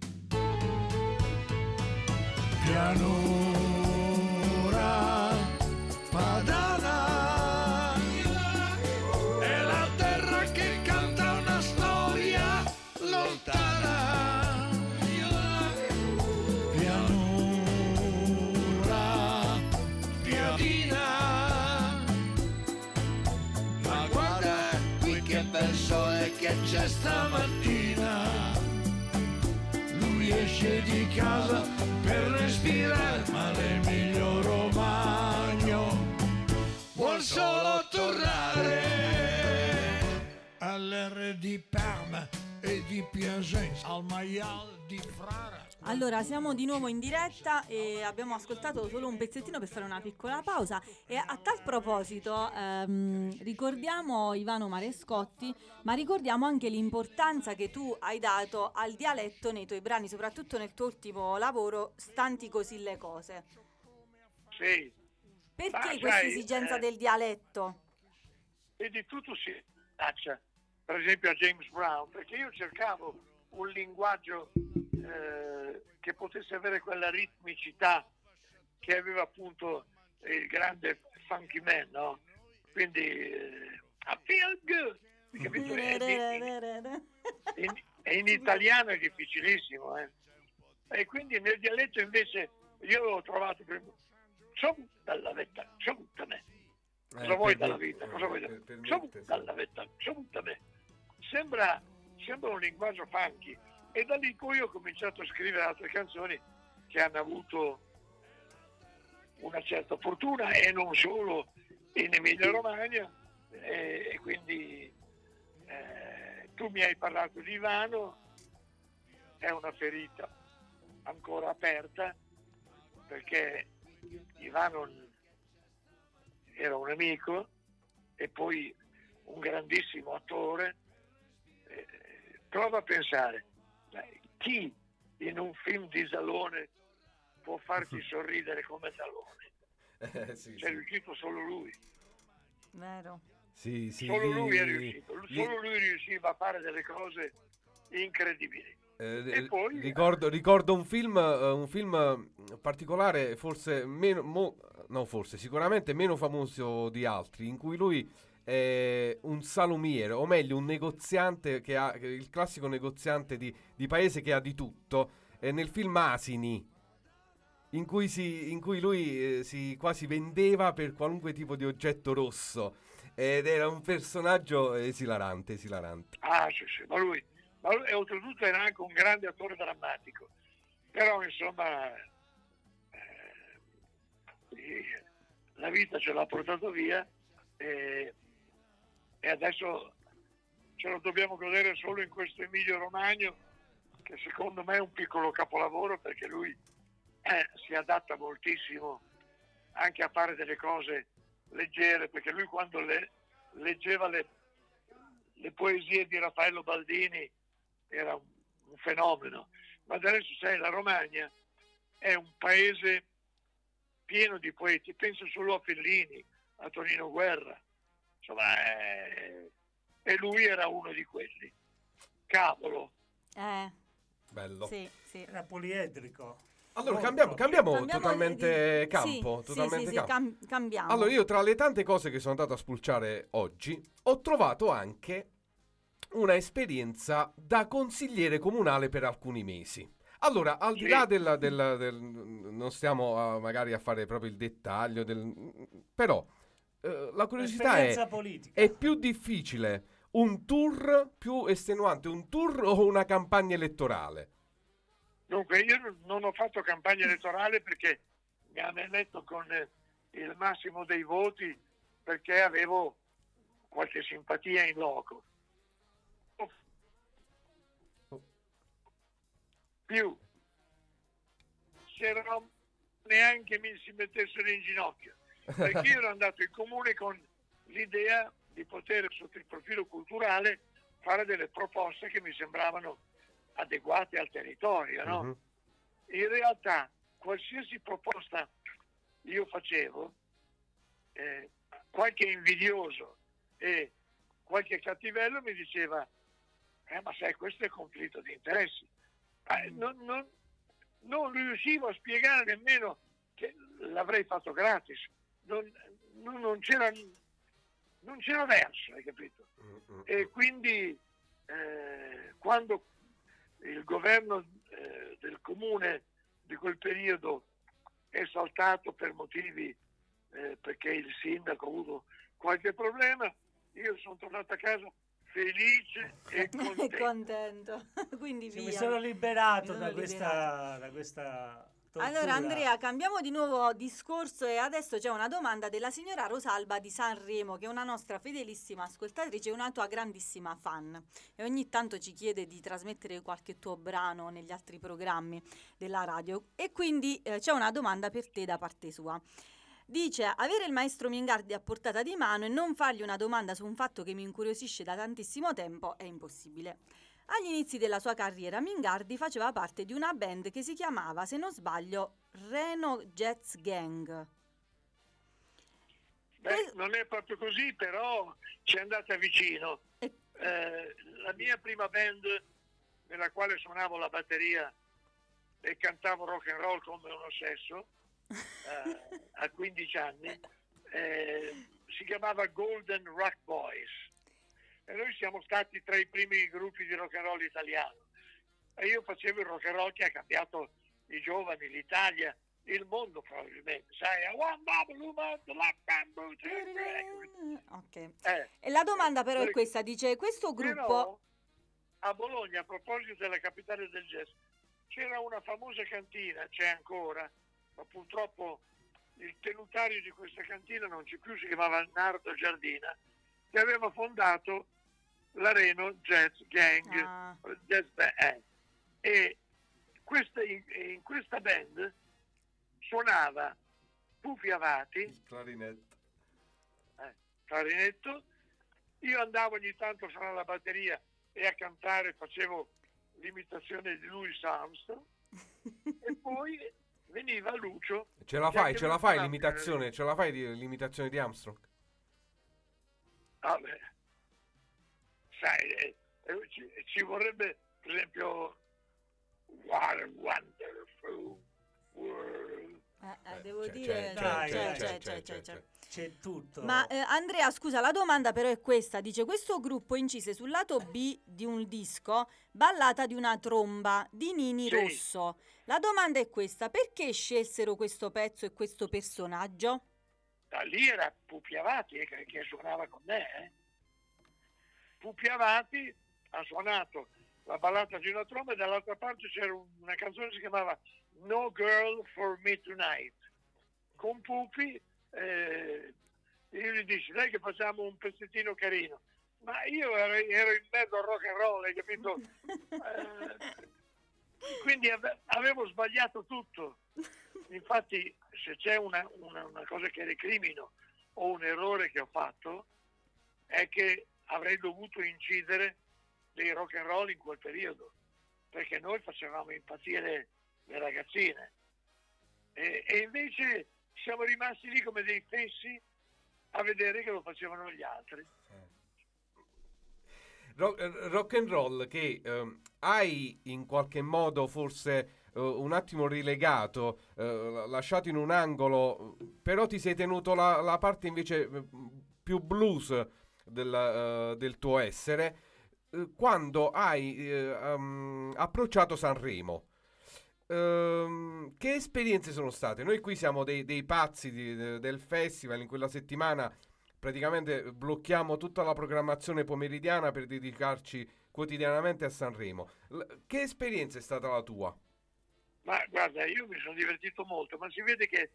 Pianura padana è la terra che canta una storia lontana. Pianura piadina, ma guarda qui che bel sole che c'è stamattina. Esce di casa per respirare, ma l'Emilio Romagno vuol solo tornare all'R di Parma e di Piacenza, al maial di Frara. Allora, siamo di nuovo in diretta e abbiamo ascoltato solo un pezzettino per fare una piccola pausa. E a tal proposito, ehm, ricordiamo Ivano Marescotti, ma ricordiamo anche l'importanza che tu hai dato al dialetto nei tuoi brani, soprattutto nel tuo ultimo lavoro, Stanti così le cose. Sì, Perché Ma questa sai, esigenza eh, del dialetto? e di tutto si taccia, per esempio a James Brown, perché io cercavo un linguaggio eh, che potesse avere quella ritmicità che aveva appunto il grande funky man, no? Quindi eh, I feel good, capito? Di- in, e in italiano è difficilissimo, eh. E quindi nel dialetto invece io l'ho trovato prima. Som dalla vetta, da me. Cosa Eh, vuoi dalla vita? Cosa vuoi da me, sì. dalla vetta, da me. Sembra, sembra un linguaggio funky. E da lì poi ho cominciato a scrivere altre canzoni che hanno avuto una certa fortuna e non solo in Emilia Romagna. E, e quindi eh, tu mi hai parlato di Ivano, è una ferita ancora aperta perché Ivano era un amico e poi un grandissimo attore. Eh, prova a pensare, chi in un film di Salone può farti sorridere come Salone? Eh, sì, C'è sì. riuscito solo lui. Vero. Sì, sì, Solo lui è riuscito, solo lui riusciva a fare delle cose incredibili. Eh, E poi- ricordo, ricordo un film, eh, un film eh, particolare, forse meno, mo- no, forse sicuramente meno famoso di altri, in cui lui è un salumiere, o meglio, un negoziante che ha il classico negoziante di, di paese che ha di tutto. È nel film Asini. In cui, si, in cui lui eh, si quasi vendeva per qualunque tipo di oggetto rosso ed era un personaggio esilarante, esilarante. Ah, sì, sì, ma lui, ma lui- e oltretutto era anche un grande attore drammatico. Però, insomma, eh, la vita ce l'ha portato via e, e adesso ce lo dobbiamo godere solo in questo Emilio Romagno, che secondo me è un piccolo capolavoro perché lui eh, si adatta moltissimo anche a fare delle cose leggere, perché lui quando le- leggeva le, le poesie di Raffaello Baldini era un, un fenomeno. Ma adesso sai, la Romagna è un paese pieno di poeti, penso solo a Fellini, a Tonino Guerra, insomma, eh, e lui era uno di quelli. Cavolo, Eh, Bello. sì, sì. Era poliedrico. Allora, cambiamo, cambiamo, Cambiamo totalmente di- campo. sì, totalmente sì, sì, campo. cam- cambiamo. Allora, io tra le tante cose che sono andato a spulciare oggi, ho trovato anche una esperienza da consigliere comunale per alcuni mesi. Allora, al di là della, della- del... non stiamo a- magari a fare proprio il dettaglio, del, però eh, la curiosità è, politica. è più difficile un tour più estenuante, un tour o una campagna elettorale? Dunque, io non- ho fatto campagna elettorale perché mi hanno eletto con eh, il massimo dei voti perché avevo qualche simpatia in loco. Più, se no neanche mi si mettessero in ginocchio, perché io ero andato in comune con l'idea di poter, sotto il profilo culturale, fare delle proposte che mi sembravano adeguate al territorio, no? Mhm. in realtà qualsiasi proposta io facevo, eh, qualche invidioso e qualche cattivello mi diceva, eh, ma sai, questo è conflitto di interessi. Eh, non, non- non riuscivo a spiegare nemmeno che l'avrei fatto gratis, non, non- c'era, non c'era verso, hai capito? E quindi eh, quando il governo eh, del comune di quel periodo è saltato per motivi eh, perché il sindaco ha avuto qualche problema, io sono tornato a casa felice e contento. contento. Quindi via. mi sono liberato Mi da, sono questa, liberato. da questa tortura. Allora Andrea, cambiamo di nuovo discorso e adesso c'è una domanda della signora Rosalba di Sanremo, che è una nostra fedelissima ascoltatrice e una tua grandissima fan. E ogni tanto ci chiede di trasmettere qualche tuo brano negli altri programmi della radio. E quindi eh, c'è una domanda per te da parte sua. Dice, avere il maestro Mingardi a portata di mano e non fargli una domanda su un fatto che mi incuriosisce da tantissimo tempo è impossibile. Agli inizi della sua carriera Mingardi faceva parte di una band che si chiamava, se non sbaglio, Reno Jazz Gang. Beh, non è proprio così, però ci è andata vicino. Eh, la mia prima band nella quale suonavo la batteria e cantavo rock and roll come un ossesso eh, a 15 anni eh, si chiamava Golden Rock Boys e noi siamo stati tra i primi gruppi di rock and roll italiano. E io facevo il rock and roll che ha cambiato i giovani, l'Italia, il mondo probabilmente, sai, a one bubble, woman, the left hand boot, Ok. eh, E la domanda però è questa, dice, questo però gruppo... a Bologna, a proposito della capitale del jazz, c'era una famosa cantina, c'è ancora, ma purtroppo il tenutario di questa cantina non c'è più, si chiamava Nardo Giardina, che aveva fondato l'Areno Jazz Gang. Ah, Jazz Band. eh. E questa- in, in questa band suonava Pupi Avati, Il clarinetto. eh, clarinetto, io andavo ogni tanto a suonare la batteria e a cantare, facevo l'imitazione di Louis Armstrong e poi veniva Lucio. Ce la fai, ce la fai l'imitazione, ce la fai di- l'imitazione di Armstrong? Vabbè, sai, eh, eh, ci, ci, vorrebbe per esempio What a Wonderful World. Eh, eh, eh, devo dire, c'è tutto. Ma Andrea, scusa, la domanda però è questa: dice questo gruppo incise sul lato B di un disco ballata di una tromba di Nini sì. Rosso. La domanda è questa: perché scelsero questo pezzo e questo personaggio? Da lì era Pupiavati che, che suonava con me. Eh? Pupi Avati ha suonato la ballata di una tromba e dall'altra parte c'era un- una canzone che si chiamava No Girl for Me Tonight. Con Pupi eh, io gli dissi, dai che facciamo un pezzettino carino. Ma io ero, ero in mezzo al rock and roll, hai capito? Eh, quindi ave- avevo sbagliato tutto. Infatti, se c'è una, una- una cosa che recrimino o un errore che ho fatto, è che avrei dovuto incidere dei rock and roll in quel periodo, perché noi facevamo impazzire le ragazzine. E, e invece siamo rimasti lì come dei fessi a vedere che lo facevano gli altri. Ro- eh, rock and roll che ehm, hai in qualche modo forse eh, un attimo rilegato, eh, la- lasciato in un angolo, però ti sei tenuto la, la parte invece eh, più blues del, eh, del tuo essere eh, quando hai ehm, approcciato Sanremo. Ehm, che esperienze sono state? Noi qui siamo dei, dei pazzi di- de- del festival, in quella settimana praticamente blocchiamo tutta la programmazione pomeridiana per dedicarci quotidianamente a Sanremo. L- che esperienza è stata la tua? Ma guarda, io mi sono divertito molto, ma si vede che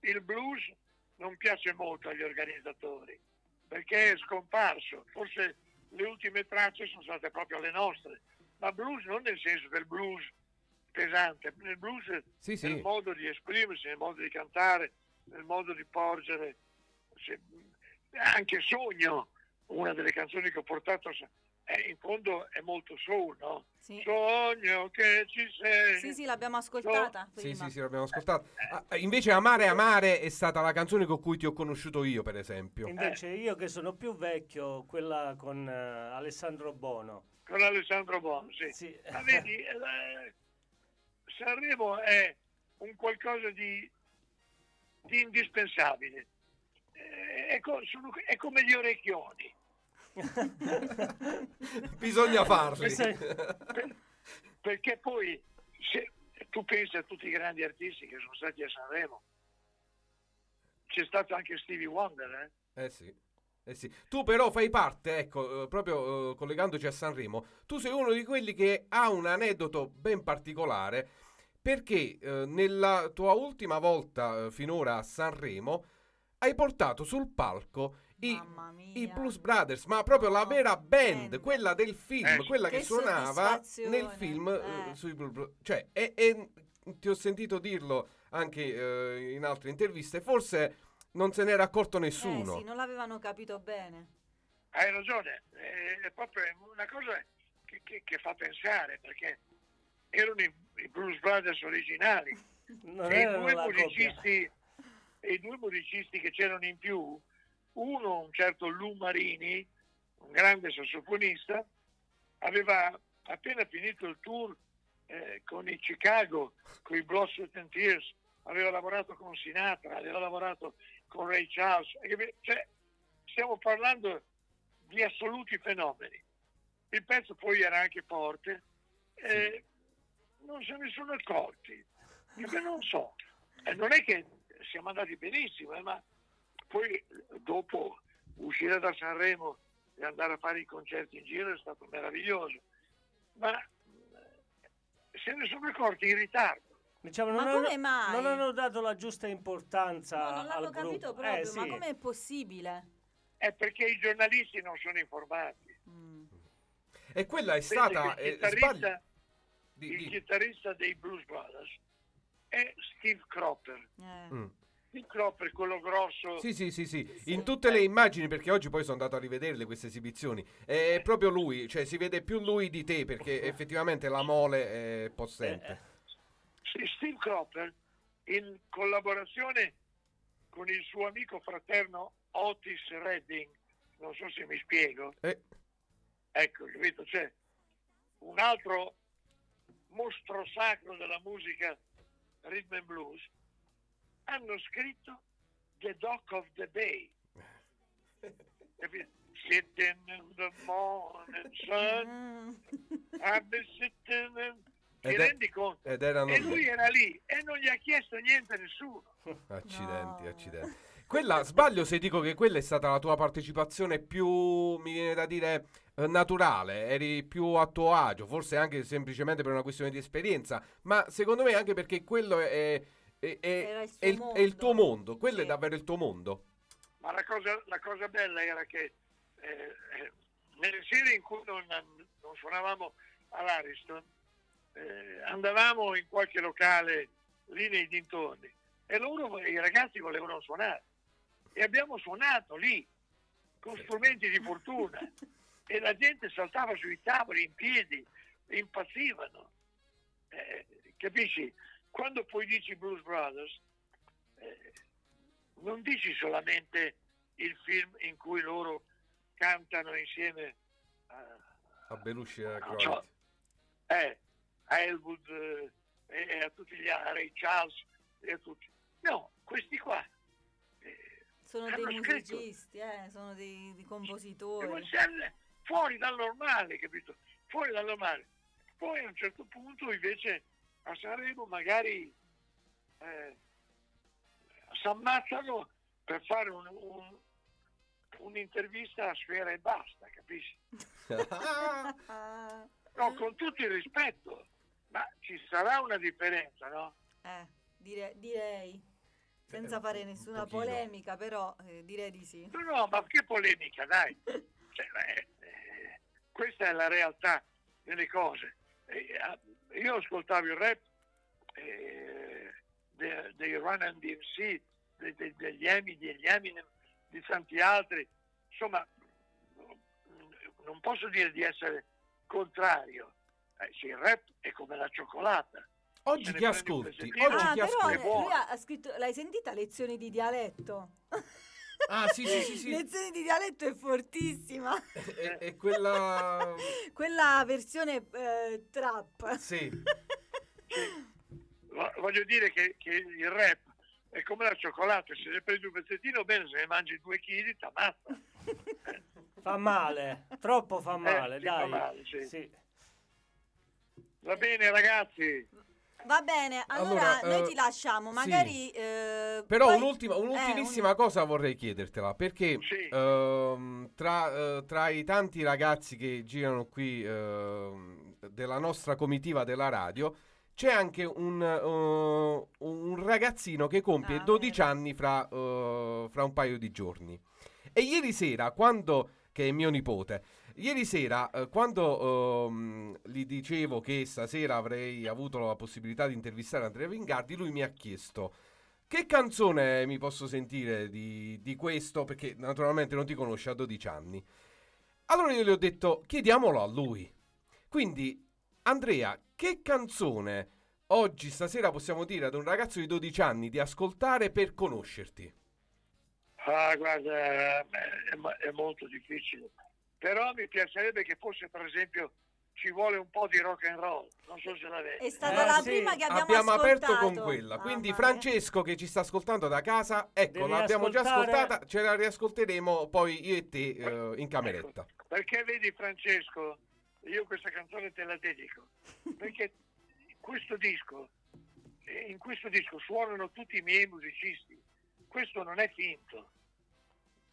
il blues non piace molto agli organizzatori, perché è scomparso. Forse le ultime tracce sono state proprio le nostre, ma blues non nel senso del blues pesante, nel blues Sì, sì. nel modo di esprimersi, nel modo di cantare, nel modo di porgere. se- anche Sogno, una delle canzoni che ho portato, in fondo è molto soul, no? Sì, Sogno che ci sei. sì, sì, l'abbiamo ascoltata Sì, prima. sì, sì, l'abbiamo ascoltato. Ah, invece Amare Amare è stata la canzone con cui ti ho conosciuto io, per esempio. Invece io che sono più vecchio, quella con eh, Alessandro Bono. con Alessandro Bono, sì. Sì. Ma vedi, eh, Sanremo è un qualcosa di, di indispensabile. Eh, È, co- sono- è come gli orecchioni. Bisogna farli. Questo Per- perché poi se tu pensi a tutti i grandi artisti che sono stati a Sanremo, c'è stato anche Stevie Wonder, eh? Eh sì. Eh sì. Tu però fai parte, ecco, eh, proprio eh, collegandoci a Sanremo, tu sei uno di quelli che ha un aneddoto ben particolare perché eh, nella tua ultima volta eh, finora a Sanremo hai portato sul palco i, Mamma mia. i Blues Brothers, ma proprio la vera band, band. quella del film, Eh, quella che, che suonava nel film eh, eh. sui Blues Brothers. Cioè, e, e ti ho sentito dirlo anche eh, in altre interviste, forse non se n'era accorto Eh nessuno. sì, non l'avevano capito bene. Hai ragione, eh, è proprio una cosa che, che- che fa pensare, perché erano i, i Blues Brothers originali. Non e i due, e i due musicisti che c'erano in più, uno un certo Lou Marini, un grande sassofonista, aveva appena finito il tour eh, con i Chicago, con i Blood, Sweat and Tears, aveva lavorato con Sinatra, aveva lavorato con Ray Charles, cioè, stiamo parlando di assoluti fenomeni. Il pezzo poi era anche forte, eh, non se ne sono accorti, perché non so, Eh, non è che siamo andati benissimo, eh, ma poi eh, dopo uscire da Sanremo e andare a fare i concerti in giro è stato meraviglioso, ma eh, se ne sono accorti in ritardo. Diciamo, Ma non, come hanno, mai? non hanno dato la giusta importanza No, non l'hanno al capito gruppo. proprio, Eh, ma sì. com'è possibile? È perché i giornalisti non sono informati. Mm. E quella è stata. il eh, chitarrista, di- il chitarrista dei Blues Brothers è Steve Cropper. Eh. Mm. Steve Cropper, quello grosso, Sì, sì, sì, sì. In tutte le immagini, perché oggi poi sono andato a rivederle queste esibizioni. È proprio lui, cioè si vede più lui di te, perché effettivamente la mole è possente. Sì, Steve Cropper, in collaborazione con il suo amico fraterno Otis Redding, non so se mi spiego, Eh, ecco, capito? C'è un altro mostro sacro della musica rhythm and blues, hanno scritto The Dock of the Bay. Sitting in the morning sun, Mm. I've been sitting in... Ti rendi conto? Ed erano... E lui era lì e non gli ha chiesto niente a nessuno. Accidenti, No. accidenti. Quella, sbaglio se dico che quella è stata la tua partecipazione più, mi viene da dire, eh, naturale, eri più a tuo agio, forse anche semplicemente per una questione di esperienza, ma secondo me anche perché quello è, è- è- Era il suo è il, è il tuo mondo. quello è Sì. davvero il tuo mondo. Ma la cosa, la cosa bella era che eh, nelle sere in cui non, non suonavamo all'Ariston, eh, andavamo in qualche locale lì nei dintorni e loro, i ragazzi volevano suonare. E abbiamo suonato lì con strumenti di fortuna e la gente saltava sui tavoli in piedi, impazzivano. Eh, capisci? Quando poi dici Blues Brothers, eh, non dici solamente il film in cui loro cantano insieme a, A Belushi e a No, Croix. cioè- eh, a Elwood eh, e, e a tutti gli altri, a Ray Charles e a tutti. No, questi qua. eh, Sono dei musicisti, eh, sono dei, dei compositori. fuori dal normale, capito? Fuori dal normale. Poi a un certo punto invece a Sanremo magari eh, si ammazzano per fare un- un- un'intervista a sfera e basta, capisci? No, con tutto il rispetto, ma ci sarà una differenza, no? eh, dire- direi. Senza Eh, fare un nessuna polemica, però eh, direi di sì. No, no, ma che polemica, dai. Cioè, eh, eh, questa è la realtà delle cose. Io ascoltavo il rap eh, de- dei Run and DMC, de- de- degli Emi, degli Eminem, di tanti altri. Insomma, non posso dire di essere contrario. Eh, sì, il rap è come la cioccolata. Oggi Se un ascolti? Oggi Ah, però ascolti? lui ha, ha scritto, l'hai sentita lezioni di dialetto? Ah, sì, sì, sì, sì. Lezioni di dialetto è fortissima. E, e quella... Quella versione eh, trap. Sì. Vo- Voglio dire che, che il rap è come la cioccolata, se ne prendi un pezzettino bene, se ne mangi due chili, t'ammazza. Fa male, troppo fa male, fa dai. male, sì. Sì. Va bene ragazzi, Va bene, allora, Allora, noi eh, ti lasciamo, magari... eh, Però poi- un'ultima, eh, un'ultimissima un- cosa vorrei chiedertela, perché Sì. ehm, tra, eh, tra i tanti ragazzi che girano qui ehm, della nostra comitiva della radio, c'è anche un, eh, un ragazzino che compie Ah, 12 vero. anni fra, eh, fra un paio di giorni. E ieri sera, quando, che è mio nipote, ieri sera, eh, quando ehm, gli dicevo che stasera avrei avuto la possibilità di intervistare Andrea Vingardi, lui mi ha chiesto che canzone mi posso sentire di, di questo? Perché naturalmente non ti conosce a 12 anni. Allora io gli ho detto, chiediamolo a lui. Quindi, Andrea, che canzone oggi, stasera, possiamo dire ad un ragazzo di 12 anni di ascoltare per conoscerti? ah, guarda, è, è molto difficile. Però mi piacerebbe che fosse per esempio ci vuole un po' di rock and roll, non so se la vedi. È stata Eh, la sì. prima che abbiamo, Abbiamo aperto con quella. Quindi mia. Francesco che ci sta ascoltando da casa, ecco, Devi l'abbiamo già ascoltare- ascoltata, ce la riascolteremo poi io e te eh, in cameretta. Perché vedi Francesco, io questa canzone te la dedico, perché questo disco, in questo disco suonano tutti i miei musicisti, questo non è finto,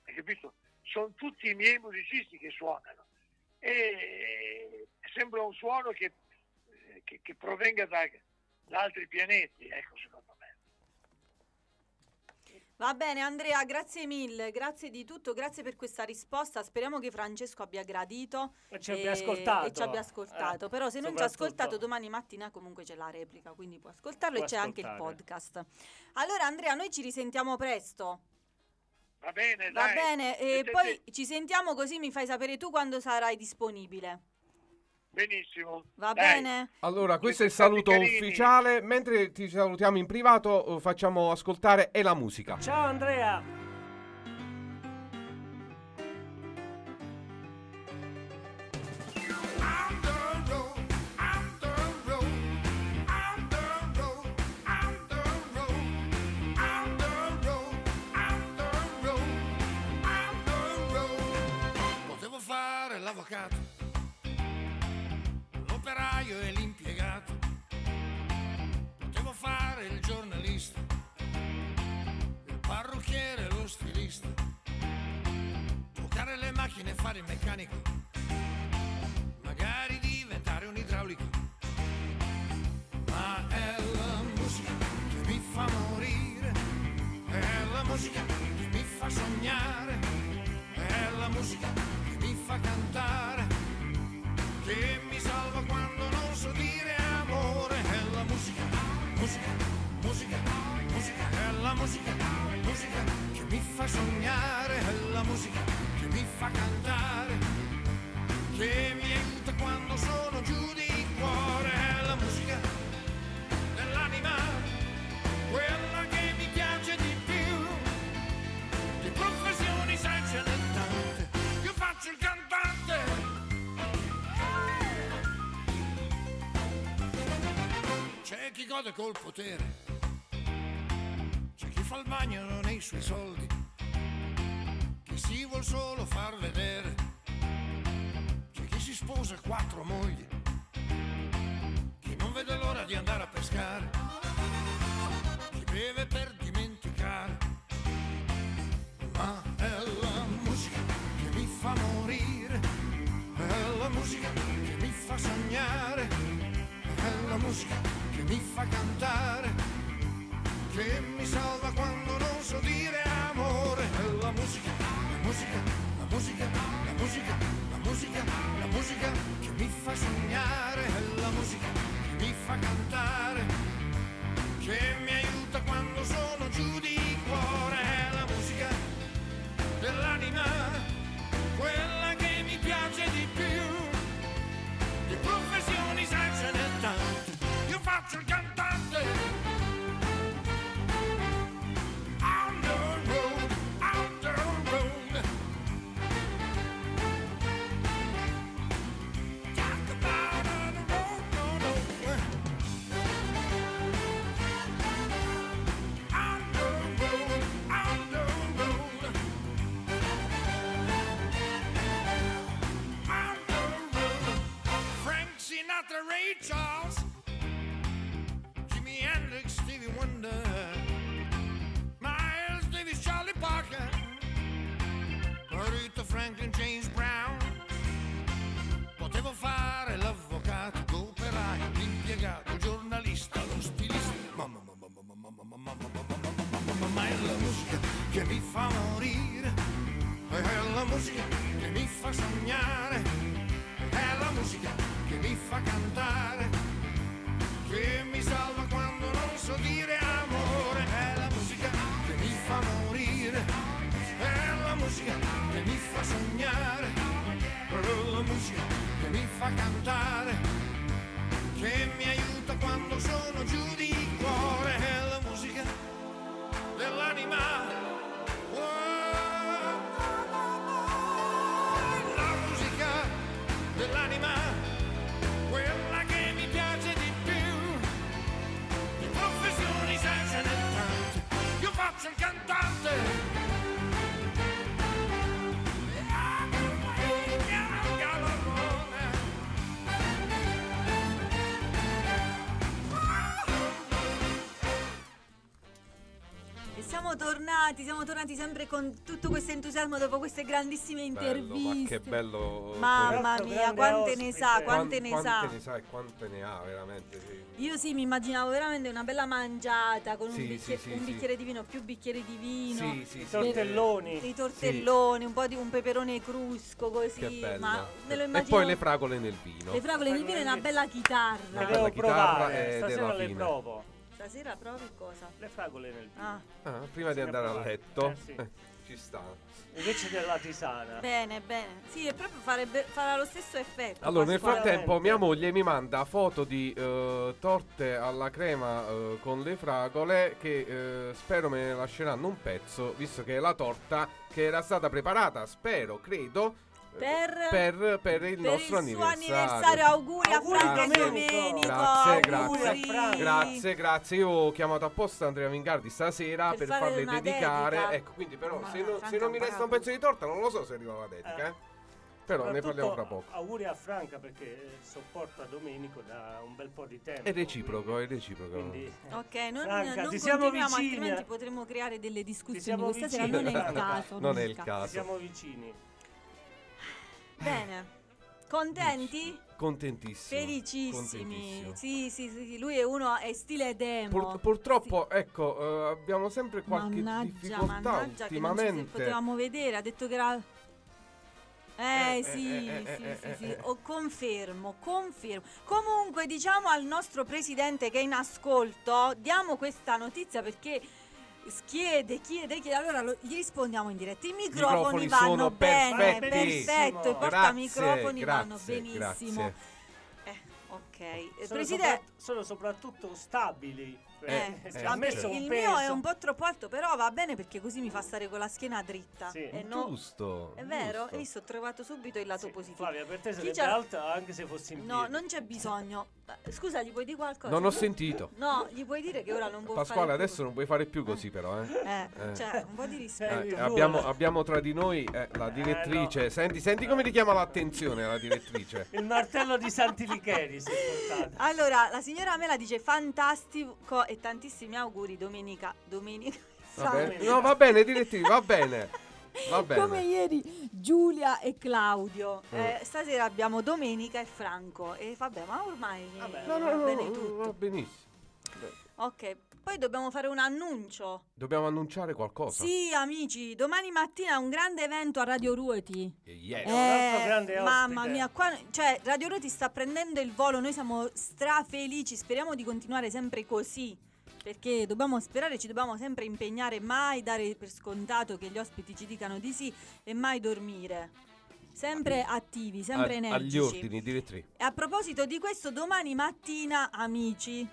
hai capito? Sono tutti i miei musicisti che suonano e sembra un suono che, eh, che- che provenga da, da altri pianeti, ecco secondo me. Va bene Andrea, grazie mille, grazie di tutto, grazie per questa risposta. Speriamo che Francesco abbia gradito E ci abbia ascoltato. e ci abbia ascoltato. Eh, Però se non ci ha ascoltato domani mattina comunque c'è la replica, quindi può ascoltarlo Può e c'è anche il ascoltare. podcast. Allora Andrea, noi ci risentiamo presto. Va bene, Va dai. bene, e Mettete- poi ci sentiamo così mi fai sapere tu quando sarai disponibile. Benissimo. Va Dai. bene? Allora, questo è il Siete stati saluto carini. ufficiale. Mentre ti salutiamo in privato, eh, facciamo ascoltare e la musica. Ciao Andrea. L'avvocato, l'operaio e l'impiegato. Potevo fare il giornalista, il parrucchiere e lo stilista, toccare le macchine e fare il meccanico, magari diventare un idraulico. Ma è la musica che mi fa morire, è la musica che mi fa sognare, è la musica che fa cantare, che mi salva quando non so dire amore, è la musica, musica, musica, musica, è la musica, musica che mi fa sognare, è la musica che mi fa cantare, che mi aiuta quando gode col potere, c'è chi fa il bagno nei suoi soldi, chi si vuol solo far vedere, c'è chi si sposa quattro mogli, Charles, tornati, siamo tornati sempre con tutto questo entusiasmo dopo queste grandissime Bello, interviste. ma che bello. Mamma Questo mia, grande quante ne sa, Quan- quante ne quante sa. ne sa e quante ne ha veramente. sì. Io sì, mi immaginavo veramente una bella mangiata con un, Sì, bicchiere, sì, sì, un sì. bicchiere di vino, più bicchieri di vino. Sì, sì, I sì. tortelloni. Dei tortelloni, un po' di un peperone crusco così. Che bello. Ma me lo e immagino. poi le fragole nel vino. le fragole nel vino e una bella Le chitarra. Una devo bella chitarra provare, e stasera le fine. provo. Stasera provi cosa? Le fragole nel vino. Ah, Ah, prima di andare a letto. Eh, sì. Eh, ci sta. Invece della tisana. bene, bene. Sì, e proprio farebbe, farà lo stesso effetto. Allora, nel frattempo mia moglie mi manda foto di eh, torte alla crema eh, con le fragole che eh, spero me ne lasceranno un pezzo, visto che è la torta che era stata preparata, spero, credo, Per- per, per il per nostro il suo anniversario. anniversario, auguri, Auguri, a Franco e Domenico. Domenico. Grazie, auguri. grazie. Grazie, grazie. Io ho chiamato apposta Andrea Vingardi stasera Per per, farle dedicare. dedica. Ecco, quindi però Ma se, non- se non mi resta un pezzo di torta non lo so se arriva la dedica. Eh. eh. Però ne parliamo fra poco. Auguri a Franca perché eh, sopporta Domenico da un bel po' di tempo. È reciproco, è reciproco. Quindi, Ok, non, Franca, non ti siamo continuiamo, vicini, altrimenti eh. potremo creare delle discussioni. Questa sera non è il caso. Non è il ci caso. siamo vicini. Bene. Contenti? Contentissimo. Felicissimi. Sì, sì, sì, sì, lui è uno, è stile demo. Pur- purtroppo, ecco, eh, abbiamo sempre qualche mannaggia, difficoltà mannaggia che ultimamente. potevamo vedere, ha detto che era... Eh, Eh, sì, eh, eh, sì, eh, sì, eh, sì, eh. Oh, confermo, confermo. Comunque diciamo al nostro presidente che è in ascolto, diamo questa notizia perché chiede, chiede, chiede, allora lo- gli rispondiamo in diretta. I microfoni, microfoni vanno sono bene, perfetto, i Grazie, portamicrofoni vanno benissimo. grazie. Eh, ok. Eh, Sono, Presidente, sopra- sono soprattutto stabili. eh, eh, certo. il peso. mio è un po' troppo alto, però va bene perché così mi fa stare con la schiena dritta. Sì. E no- Giusto. è vero? giusto. Hai visto? Ho trovato subito il lato Sì, positivo. Flavia, per te Chi sarebbe c'ha- alta anche se fossi in No, piedi. non c'è bisogno. Eh, Scusa, gli puoi dire qualcosa? Non ho sentito. No, gli puoi dire che ora non può Pasquale, fare più adesso non puoi fare più così, però. Eh. Eh, Eh. cioè, un po' di Eh, rispetto. Eh, abbiamo, abbiamo tra di noi eh, la direttrice. no. Senti, senti come richiama l'attenzione la direttrice. Il martello di Santilicheri. Allora, la signora Mela dice fantastico e tantissimi auguri domenica. Domenica. Va. No, va bene, direttrice, va bene. Come ieri Giulia e Claudio. Mm. Eh, stasera abbiamo Domenica e Franco. E vabbè, ma ormai Vabbè. No, no, va no, bene no, tutto. va benissimo. Ok, poi dobbiamo fare un annuncio. Dobbiamo annunciare qualcosa. Sì, amici, domani mattina un grande evento a Radio Ruoti. Yes. un altro grande Eh, mamma ospite. mia, qua, cioè, Radio Ruoti sta prendendo il volo, noi siamo strafelici, speriamo di continuare sempre così. Perché dobbiamo sperare, ci dobbiamo sempre impegnare, mai dare per scontato che gli ospiti ci dicano di sì e mai dormire. Sempre attivi, sempre A- energici. agli ordini, direttrice. E a proposito di questo, domani mattina, amici,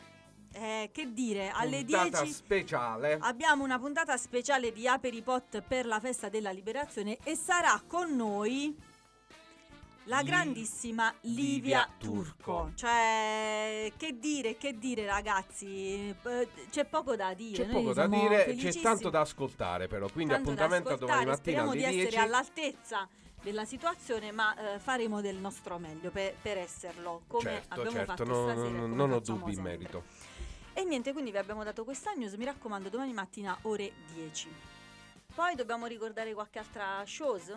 eh, che dire, alle Puntata 10 speciale. abbiamo una puntata speciale di Aperipot per la festa della liberazione e sarà con noi la grandissima Livia, Livia Turco. Turco. Cioè, che dire, che dire ragazzi, Eh, c'è poco da dire. C'è poco da dire, c'è tanto da ascoltare però, quindi Tanto appuntamento a domani mattina Speriamo alle di 10. essere all'altezza della situazione, ma eh, faremo del nostro meglio per, per esserlo, come certo, abbiamo certo, fatto no- stasera. no- non ho dubbi in sempre. merito. E niente, quindi vi abbiamo dato questa news, mi raccomando, domani mattina ore 10. Poi dobbiamo ricordare qualche altra shows?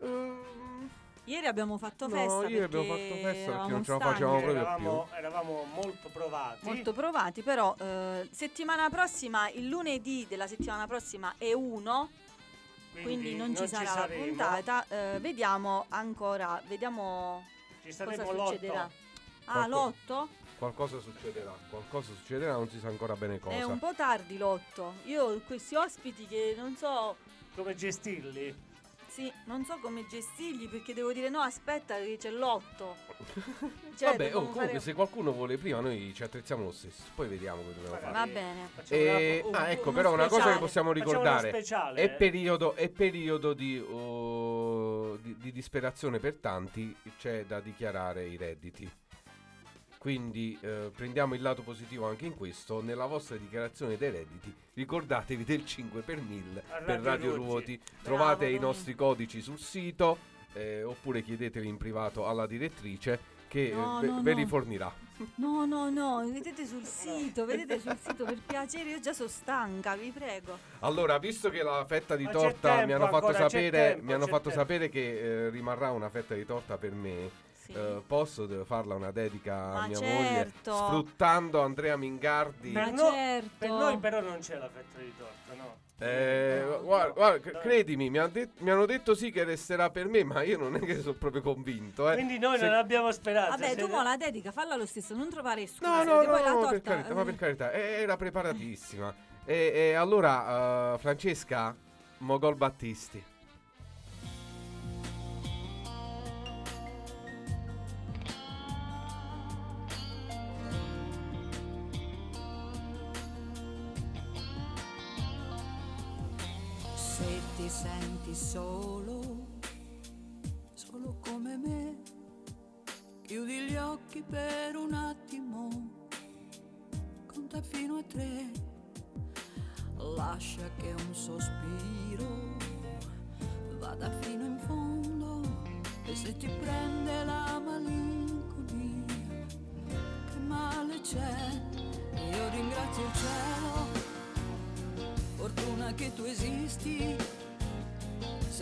Ehm, Ieri abbiamo fatto No, festa ieri abbiamo perché fatto festa perché non ce la facevamo proprio Eravamo, eravamo molto provati. molto provati, però eh, settimana prossima, il lunedì della settimana prossima è 1, quindi, non, ci sarà la saremo. puntata. eh, vediamo ancora, vediamo Ci cosa succederà. Ah, l'otto? qualcosa succederà, qualcosa succederà, non si sa ancora bene cosa. È un po' tardi l'otto. Io ho questi ospiti che non so Come gestirli? Sì, non so come gestirli perché devo dire no, aspetta che c'è l'otto. Cioè, Vabbè, oh, comunque fare- se qualcuno vuole prima noi ci attrezziamo lo stesso, poi vediamo che dobbiamo fare. Va bene. Facciamo E- una- un- ah, ecco, uno però una cosa che speciale. possiamo ricordare speciale, è eh. periodo, è periodo di, oh, di, di disperazione per tanti, c'è da dichiarare i redditi. Quindi eh, prendiamo il lato positivo anche in questo. Nella vostra dichiarazione dei redditi ricordatevi del 5 per 1000 A per Radio Ruoti. Trovate i Domenico. nostri codici sul sito eh, oppure chiedetevi in privato alla direttrice che eh, No, ve, no, ve no. li fornirà. No, no, no, vedete sul sito, vedete sul sito per piacere, io già sono stanca, vi prego. Allora, visto che la fetta di Ma torta mi tempo hanno fatto ancora, sapere, tempo, mi hanno fatto sapere che eh, rimarrà una fetta di torta per me. Sì. Eh, posso farla una dedica Ma a mia certo. moglie sfruttando Andrea Mingardi. Ma Per, no- certo. per noi però non c'è la fetta di torta, no? Eh, No, guarda, no, guarda, no. credimi, mi, han det- mi hanno detto sì che resterà per me, ma io non è che sono proprio convinto. Eh. Quindi noi Se- non abbiamo speranza. Vabbè, tu mo la dedica, falla lo stesso, non trovare scuse. No, no, no, torta, per carità, ma per eh, carità, eh, era preparatissima. E, e allora, eh, Francesca, Mogol Battisti. Senti solo, solo come me, chiudi gli occhi per un attimo, conta fino a tre, lascia che un sospiro vada fino in fondo e se ti prende la malinconia, che male c'è? Io ringrazio il cielo, fortuna che tu esisti.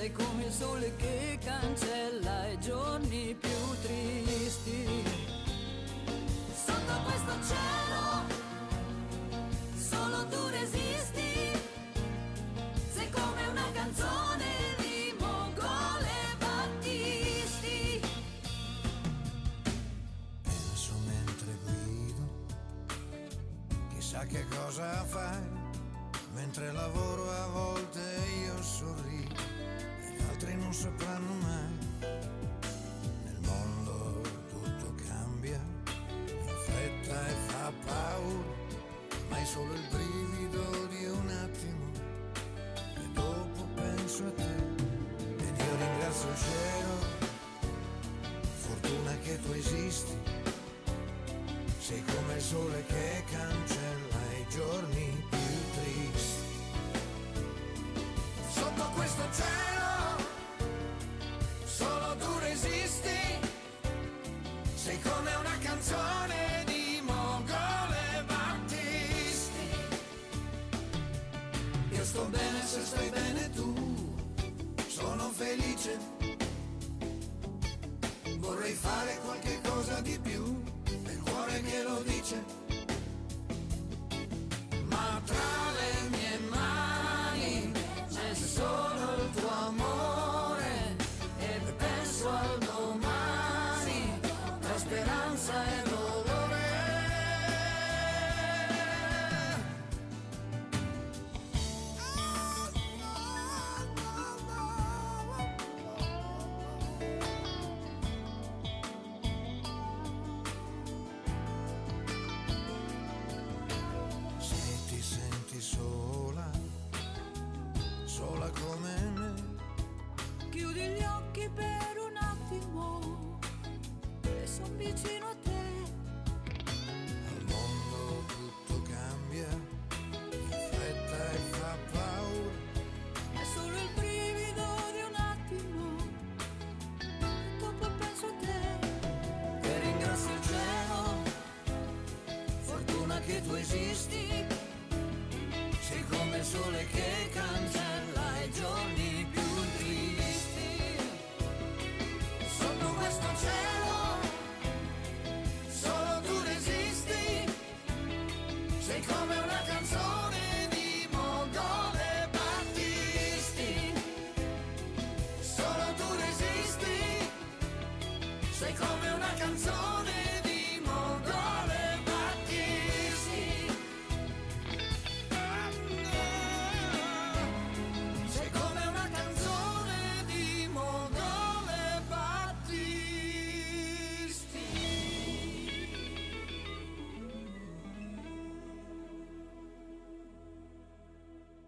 Sei come il sole che cancella i giorni più tristi. Sotto questo cielo, solo tu resisti. Sei come una canzone di Mongole Battisti. Mentre guido, chissà che cosa fai. Mentre lavoro a volte io sorrido non sapranno mai. Nel mondo tutto cambia, in fretta e fa paura, ma è solo il brivido di un attimo e dopo penso a te ed io ringrazio il cielo, fortuna che tu esisti. Sei come il sole che cancella i giorni più tristi. Sotto questo cielo, Sei come una canzone di Mongole Battisti. Io sto bene se stai bene tu, sono felice. Vorrei fare qualche cosa di più, il cuore che lo dice.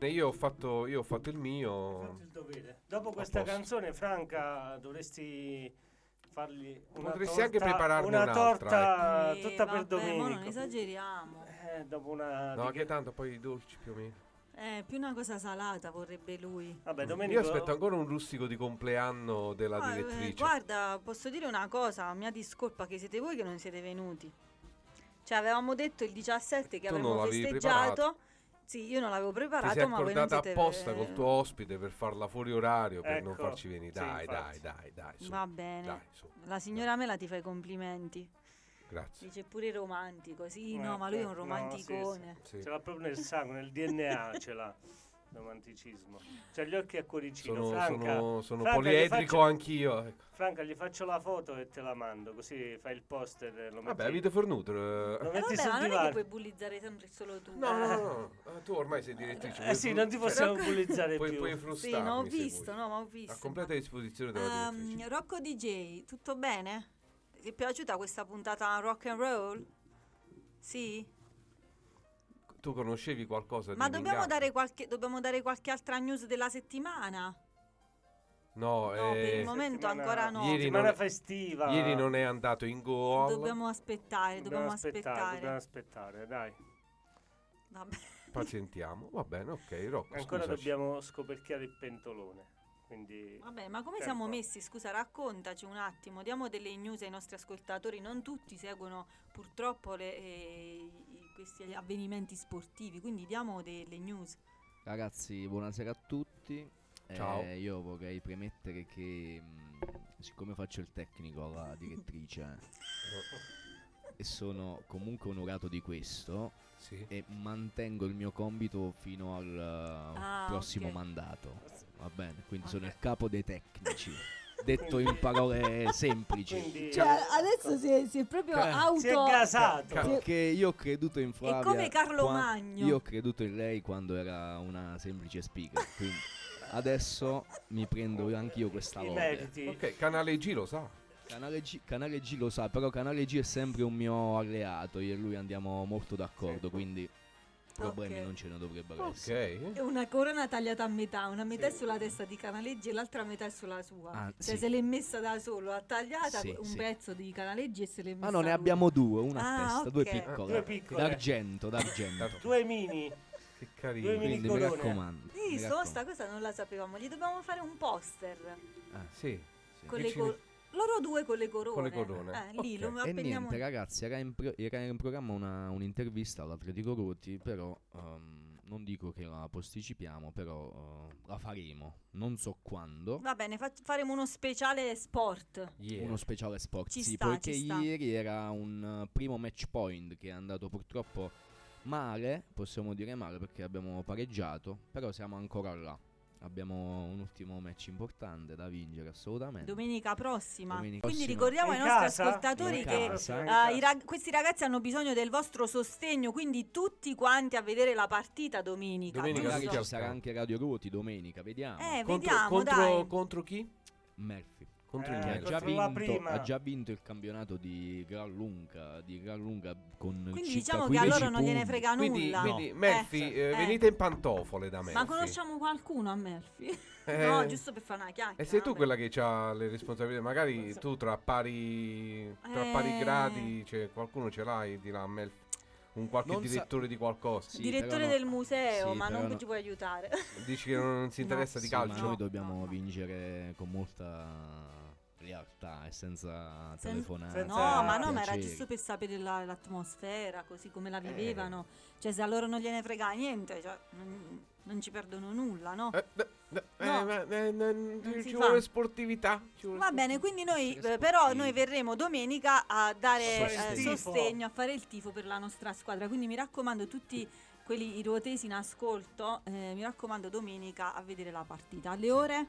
Io ho fatto, io ho fatto il mio. Fatto il dovere. Dopo questa canzone, Franca, dovresti fargli una Potresti torta, anche prepararne una un'altra, torta Eh, tutta per vabbè, mo non domenica. esageriamo. Eh, dopo una No, che tanto poi i dolci più o meno. Eh, più una cosa salata vorrebbe lui. Vabbè, Io domenica aspetto ancora un rustico di compleanno della Ah, eh, direttrice. guarda, posso dire una cosa, mia discolpa che siete voi che non siete venuti. Cioè, avevamo detto il 17 che Tu avremmo festeggiato. preparato. Sì, io non l'avevo Ti preparato, sei ma voi non siete apposta col tuo ospite per farla fuori orario per non Ecco, farci venire. sì, Dai, infatti. dai, dai, dai. su, Va bene. Dai, su. La signora Mela ti fa i complimenti. Grazie. Dice pure romantico. Sì, Eh, no, ma lui è un no, romanticone. sì, Sì. Ce l'ha proprio nel sangue, nel DNA ce l'ha. Romanticismo. C'ha gli occhi a cuoricino. Sono, Franca, sono, sono Franca, poliedrico faccio- anch'io. ecco. Franca, gli faccio la foto e te la mando, così fai il poster e lo metti. Vabbè, avete fornuto. lo eh. Eh, metti vabbè, ma non è che puoi bullizzare sempre solo tu. No, no, no, no. Tu ormai sei direttrice. Eh puoi sì, non ti possiamo cioè, bullizzare puoi, più. puoi Sì, frustarmi no, ho visto, no, ma ho A visto. completa disposizione della direttrice. Ehm, Rocco DJ, tutto bene? Ti è piaciuta questa puntata rock and roll? Sì? Tu conoscevi qualcosa Ma di dobbiamo dare, qualche, dobbiamo dare qualche altra news della settimana? No, No, per eh, il momento Settimana- ancora no. Ieri Settimana non- festiva. ieri non è andato in Goal. Dobbiamo aspettare, dobbiamo, aspettare. Dobbiamo aspettare, dai. Vabbè. Pazientiamo. Va bene, ok. Rocco, Ancora scusaci. dobbiamo scoperchiare il pentolone. quindi... Vabbè, ma come Tempo. siamo messi? Scusa, raccontaci un attimo, diamo delle news ai nostri ascoltatori. Non tutti seguono purtroppo le- eh, questi avvenimenti sportivi, quindi diamo delle news. Ragazzi, buonasera a tutti. Ciao. Eh, io vorrei premettere che, mh, siccome faccio il tecnico alla direttrice e sono comunque onorato di questo, Sì. e mantengo il mio compito fino al uh, Ah, prossimo ok. mandato. Va bene, quindi sono Ok. il capo dei tecnici. Detto in parole semplici. Quindi Cioè, adesso si è, si è proprio Ca- auto... si è gasato. Ca- Perché io ho creduto in Flavia. come Carlo qua- Magno. Io ho creduto in lei quando era una semplice speaker. Quindi adesso mi prendo anch'io questa meriti. Ok, canale G lo sa. Canale G, Canale G lo sa, però Canale G è sempre un mio alleato. Io e lui andiamo molto d'accordo, quindi problemi Ok. non ce ne dovrebbero essere. Ok. È una corona tagliata a metà, una metà è sulla testa di Canaleggi e l'altra metà è sulla sua. Ah, cioè sì. se l'è messa da solo, ha tagliata Sì, un sì. pezzo di Canaleggi e se l'è messa Ma no, ne lui. abbiamo due, una Ah, a testa, due ok. piccole. Due piccole. D'argento, d'argento. Due mini. Che Due carino. mini Quindi mi raccomando. Sì, mi sto, raccomando. sta cosa non la sapevamo. Gli dobbiamo fare un poster Ah, sì. Sì. con Che le ci- cor- loro due con le corone. Con le corone. Eh, lì Ok. lo E niente ragazzi, era in, pro- era in programma una- un'intervista all'Atletico Ruti, però ehm, non dico che la posticipiamo, però eh, la faremo, non so quando. Va bene, fa- faremo uno speciale sport. Yeah. Uno speciale sport, Ci sì, sta, poiché ci sta. ieri era un eh, primo match point che è andato purtroppo male, possiamo dire male perché abbiamo pareggiato, però siamo ancora là. Abbiamo un ultimo match importante da vincere assolutamente. Domenica prossima. Domenica Quindi prossima. ricordiamo ai In nostri casa? ascoltatori che i rag- questi ragazzi hanno bisogno del vostro sostegno, quindi tutti quanti a vedere la partita domenica. Domenica ci sarà anche Radio Ruti domenica, vediamo. Eh, Contro, vediamo, contro, dai. contro chi? Murphy. Contro Eh, il Che ha Milan. già, vinto, ha già vinto il campionato di gran lunga, di gran lunga con Quindi circa diciamo che a 15 loro non gliene punti. frega Quindi, nulla. quindi Eh, Murphy, eh, eh. venite in pantofole da me. Ma conosciamo qualcuno a Murphy? Eh, no, giusto per fare una chiacchiera. E sei tu vabbè. quella che ha le responsabilità? Magari tu tra pari, tra Eh. pari gradi, cioè, qualcuno ce l'hai di là, Mel- un qualche Non sa- direttore di qualcosa. Sì, Direttore no- del museo, sì, ma non no- ci puoi aiutare. Dici che non si interessa di Sì, ma calcio? noi dobbiamo No, no. vincere con molta realtà e senza Sen- telefonate. senza No, ma no, ma era giusto per sapere la- l'atmosfera, così come Eh. la vivevano. Cioè, se a loro non gliene frega niente, cioè, non, non ci perdono nulla, no? Eh, eh, eh, No. eh, eh, ci vuole sportività. ci vuole Va bene, sportività. quindi noi, eh, però, noi verremo domenica a dare eh, sostegno, a fare il tifo per la nostra squadra. Quindi mi raccomando, tutti quelli i ruotesi in ascolto, eh, mi raccomando, domenica a vedere la partita. Alle ore?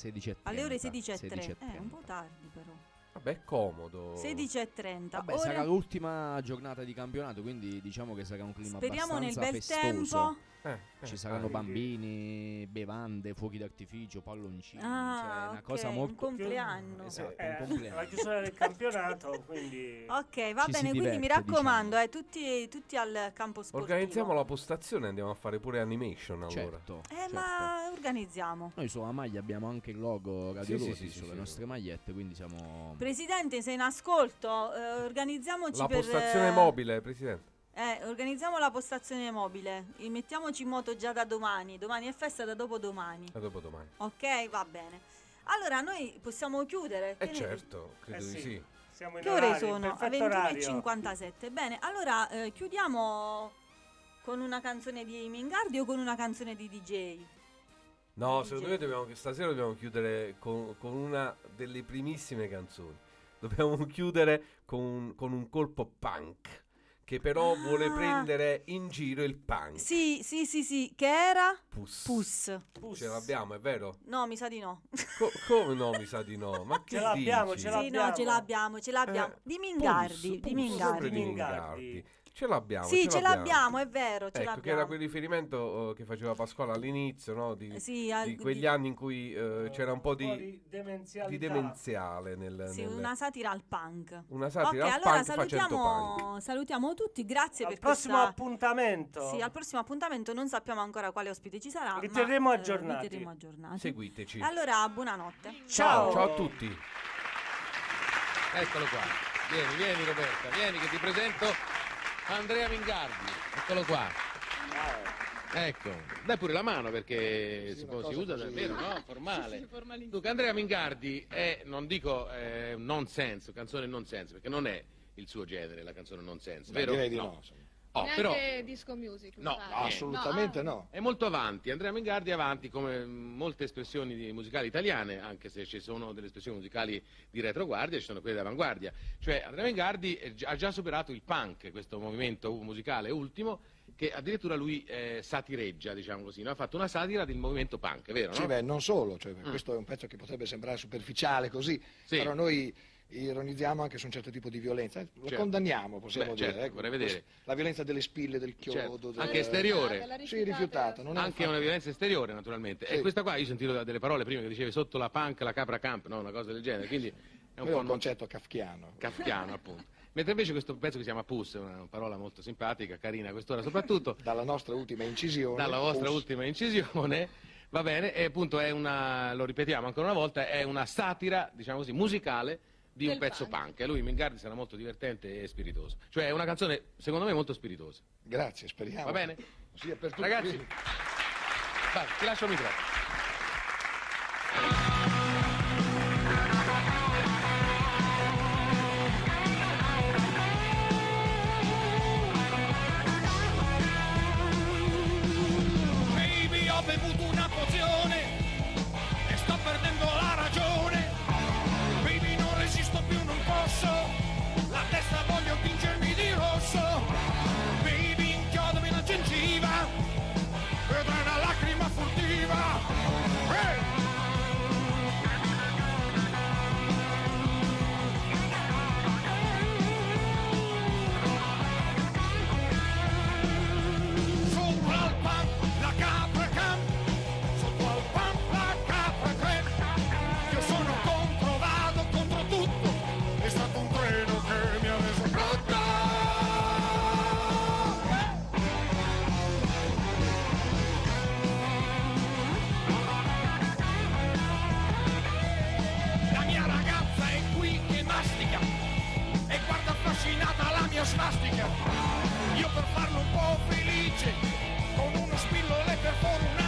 16 e Alle ore 30, 16.30. 16.30. Eh, un po' tardi però. Vabbè, è comodo. 16.30. Vabbè, Ore- sarà l'ultima giornata di campionato, quindi diciamo che sarà un clima Speriamo nel abbastanza bel festoso. tempo. Eh, eh, Ci saranno ah, bambini, bevande, fuochi d'artificio, palloncini. cioè Ah, è una cosa un molto. compleanno. Esatto, Eh, un compleanno. la chiusura del campionato, quindi... Ok, va Ci bene, quindi mi diverte, raccomando, diciamo. eh, tutti, tutti al campo sportivo. Organizziamo la postazione e andiamo a fare pure animation allora. Certo, Eh, certo. ma organizziamo. Noi sulla maglia abbiamo anche il logo Radio Sì, Roti sì, sì, sulle sì. nostre magliette, quindi siamo. Presidente, sei in ascolto? Eh, organizziamoci La per... postazione eh, mobile, Presidente. Eh, organizziamo la postazione mobile. E Mettiamoci in moto già da domani. Domani è festa, da dopodomani. A dopo domani. Ok, va bene. Allora, noi possiamo chiudere. Eh Che ne- certo, credo Eh di sì. sì. Siamo in Che ore orario, sono? A perfetto orario. 21.57. Bene, allora eh, chiudiamo con una canzone di Mingardi o con una canzone di DJ? No, DJ. secondo me dobbiamo, stasera dobbiamo chiudere con, con una delle primissime canzoni. Dobbiamo chiudere con, con un colpo punk. Che però vuole Ah. prendere in giro il punk. Sì, sì, sì, sì. Che era? Pus. Pus. Pus. Ce l'abbiamo, è vero? No, mi sa di no. Co- come no, mi sa di no. Ma che Ce l'abbiamo, dici? ce Sì, l'abbiamo. no, ce l'abbiamo, ce l'abbiamo. Eh, di Mingardi, Pus, di Mingardi. sempre di Mingardi. Ce l'abbiamo. Sì, ce l'abbiamo, è vero, ce Ecco, che l'abbiamo. era quel riferimento eh, che faceva Pasquale all'inizio, no? Di, Sì, al- di quegli di- anni in cui eh, c'era un po' di, di demenziale nel, Sì, nel- una satira al punk. una satira al allora punk facendo punk. salutiamo, salutiamo tutti, grazie Al per prossimo questa... appuntamento. Sì, al prossimo appuntamento non sappiamo ancora quale ospite ci sarà. Vi ma, terremo eh, aggiornati. terremo aggiornati. Seguiteci. Allora, buonanotte. Ciao. Ciao a tutti. Eccolo qua. Vieni, vieni Roberta, vieni che ti presento Andrea Mingardi. Eccolo qua. Ecco, dai pure la mano perché si, può- si usa davvero, no? Formale. Dunque, Andrea Mingardi è, non dico eh, nonsense, canzone nonsense, perché non è il suo genere, la canzone nonsense, Beh, vero? direi di no, insomma. Oh, Neanche però disco music. No, pare. no, assolutamente no. è molto avanti, Andrea Mingardi è avanti come molte espressioni musicali italiane, anche se ci sono delle espressioni musicali di retroguardia, ci sono quelle di avanguardia. Cioè Andrea gi- ha già superato il punk, questo movimento musicale ultimo, che addirittura lui eh, satireggia, diciamo così, no? ha fatto una satira del movimento punk, è vero? Sì, no? beh, non solo, cioè, Mm. questo è un pezzo che potrebbe sembrare superficiale così, Sì. però noi ironizziamo anche su un certo tipo di violenza, lo Certo. condanniamo, possiamo Beh, dire. certo, ecco, vorrei vedere. La violenza delle spille, del chiodo, Certo, del- anche esteriore. Della Sì, rifiutata. Non è un Anche una violenza esteriore, naturalmente. Sì. E questa qua, io ho sentito da- delle parole prima che dicevi sotto la punk, la capra camp, no? una cosa del genere, quindi è un Quello po' un concetto kafkiano. kafkiano, appunto. Mentre invece questo pezzo che si chiama Puss, è una parola molto simpatica, carina a quest'ora soprattutto, Dalla nostra ultima incisione. dalla vostra Puss. ultima incisione, va bene, e appunto è una, lo ripetiamo ancora una volta, è una satira, diciamo così, musicale di un pezzo punk. punk. E lui, Mingardi, sarà molto divertente e spiritoso. Cioè è una canzone, secondo me, molto spiritosa. Grazie, speriamo. Va bene? Sì, è per tutti. Ragazzi, vai, ti lascio il microfono. fantastica. Io per farlo un po' felice, con uno spillone perforo una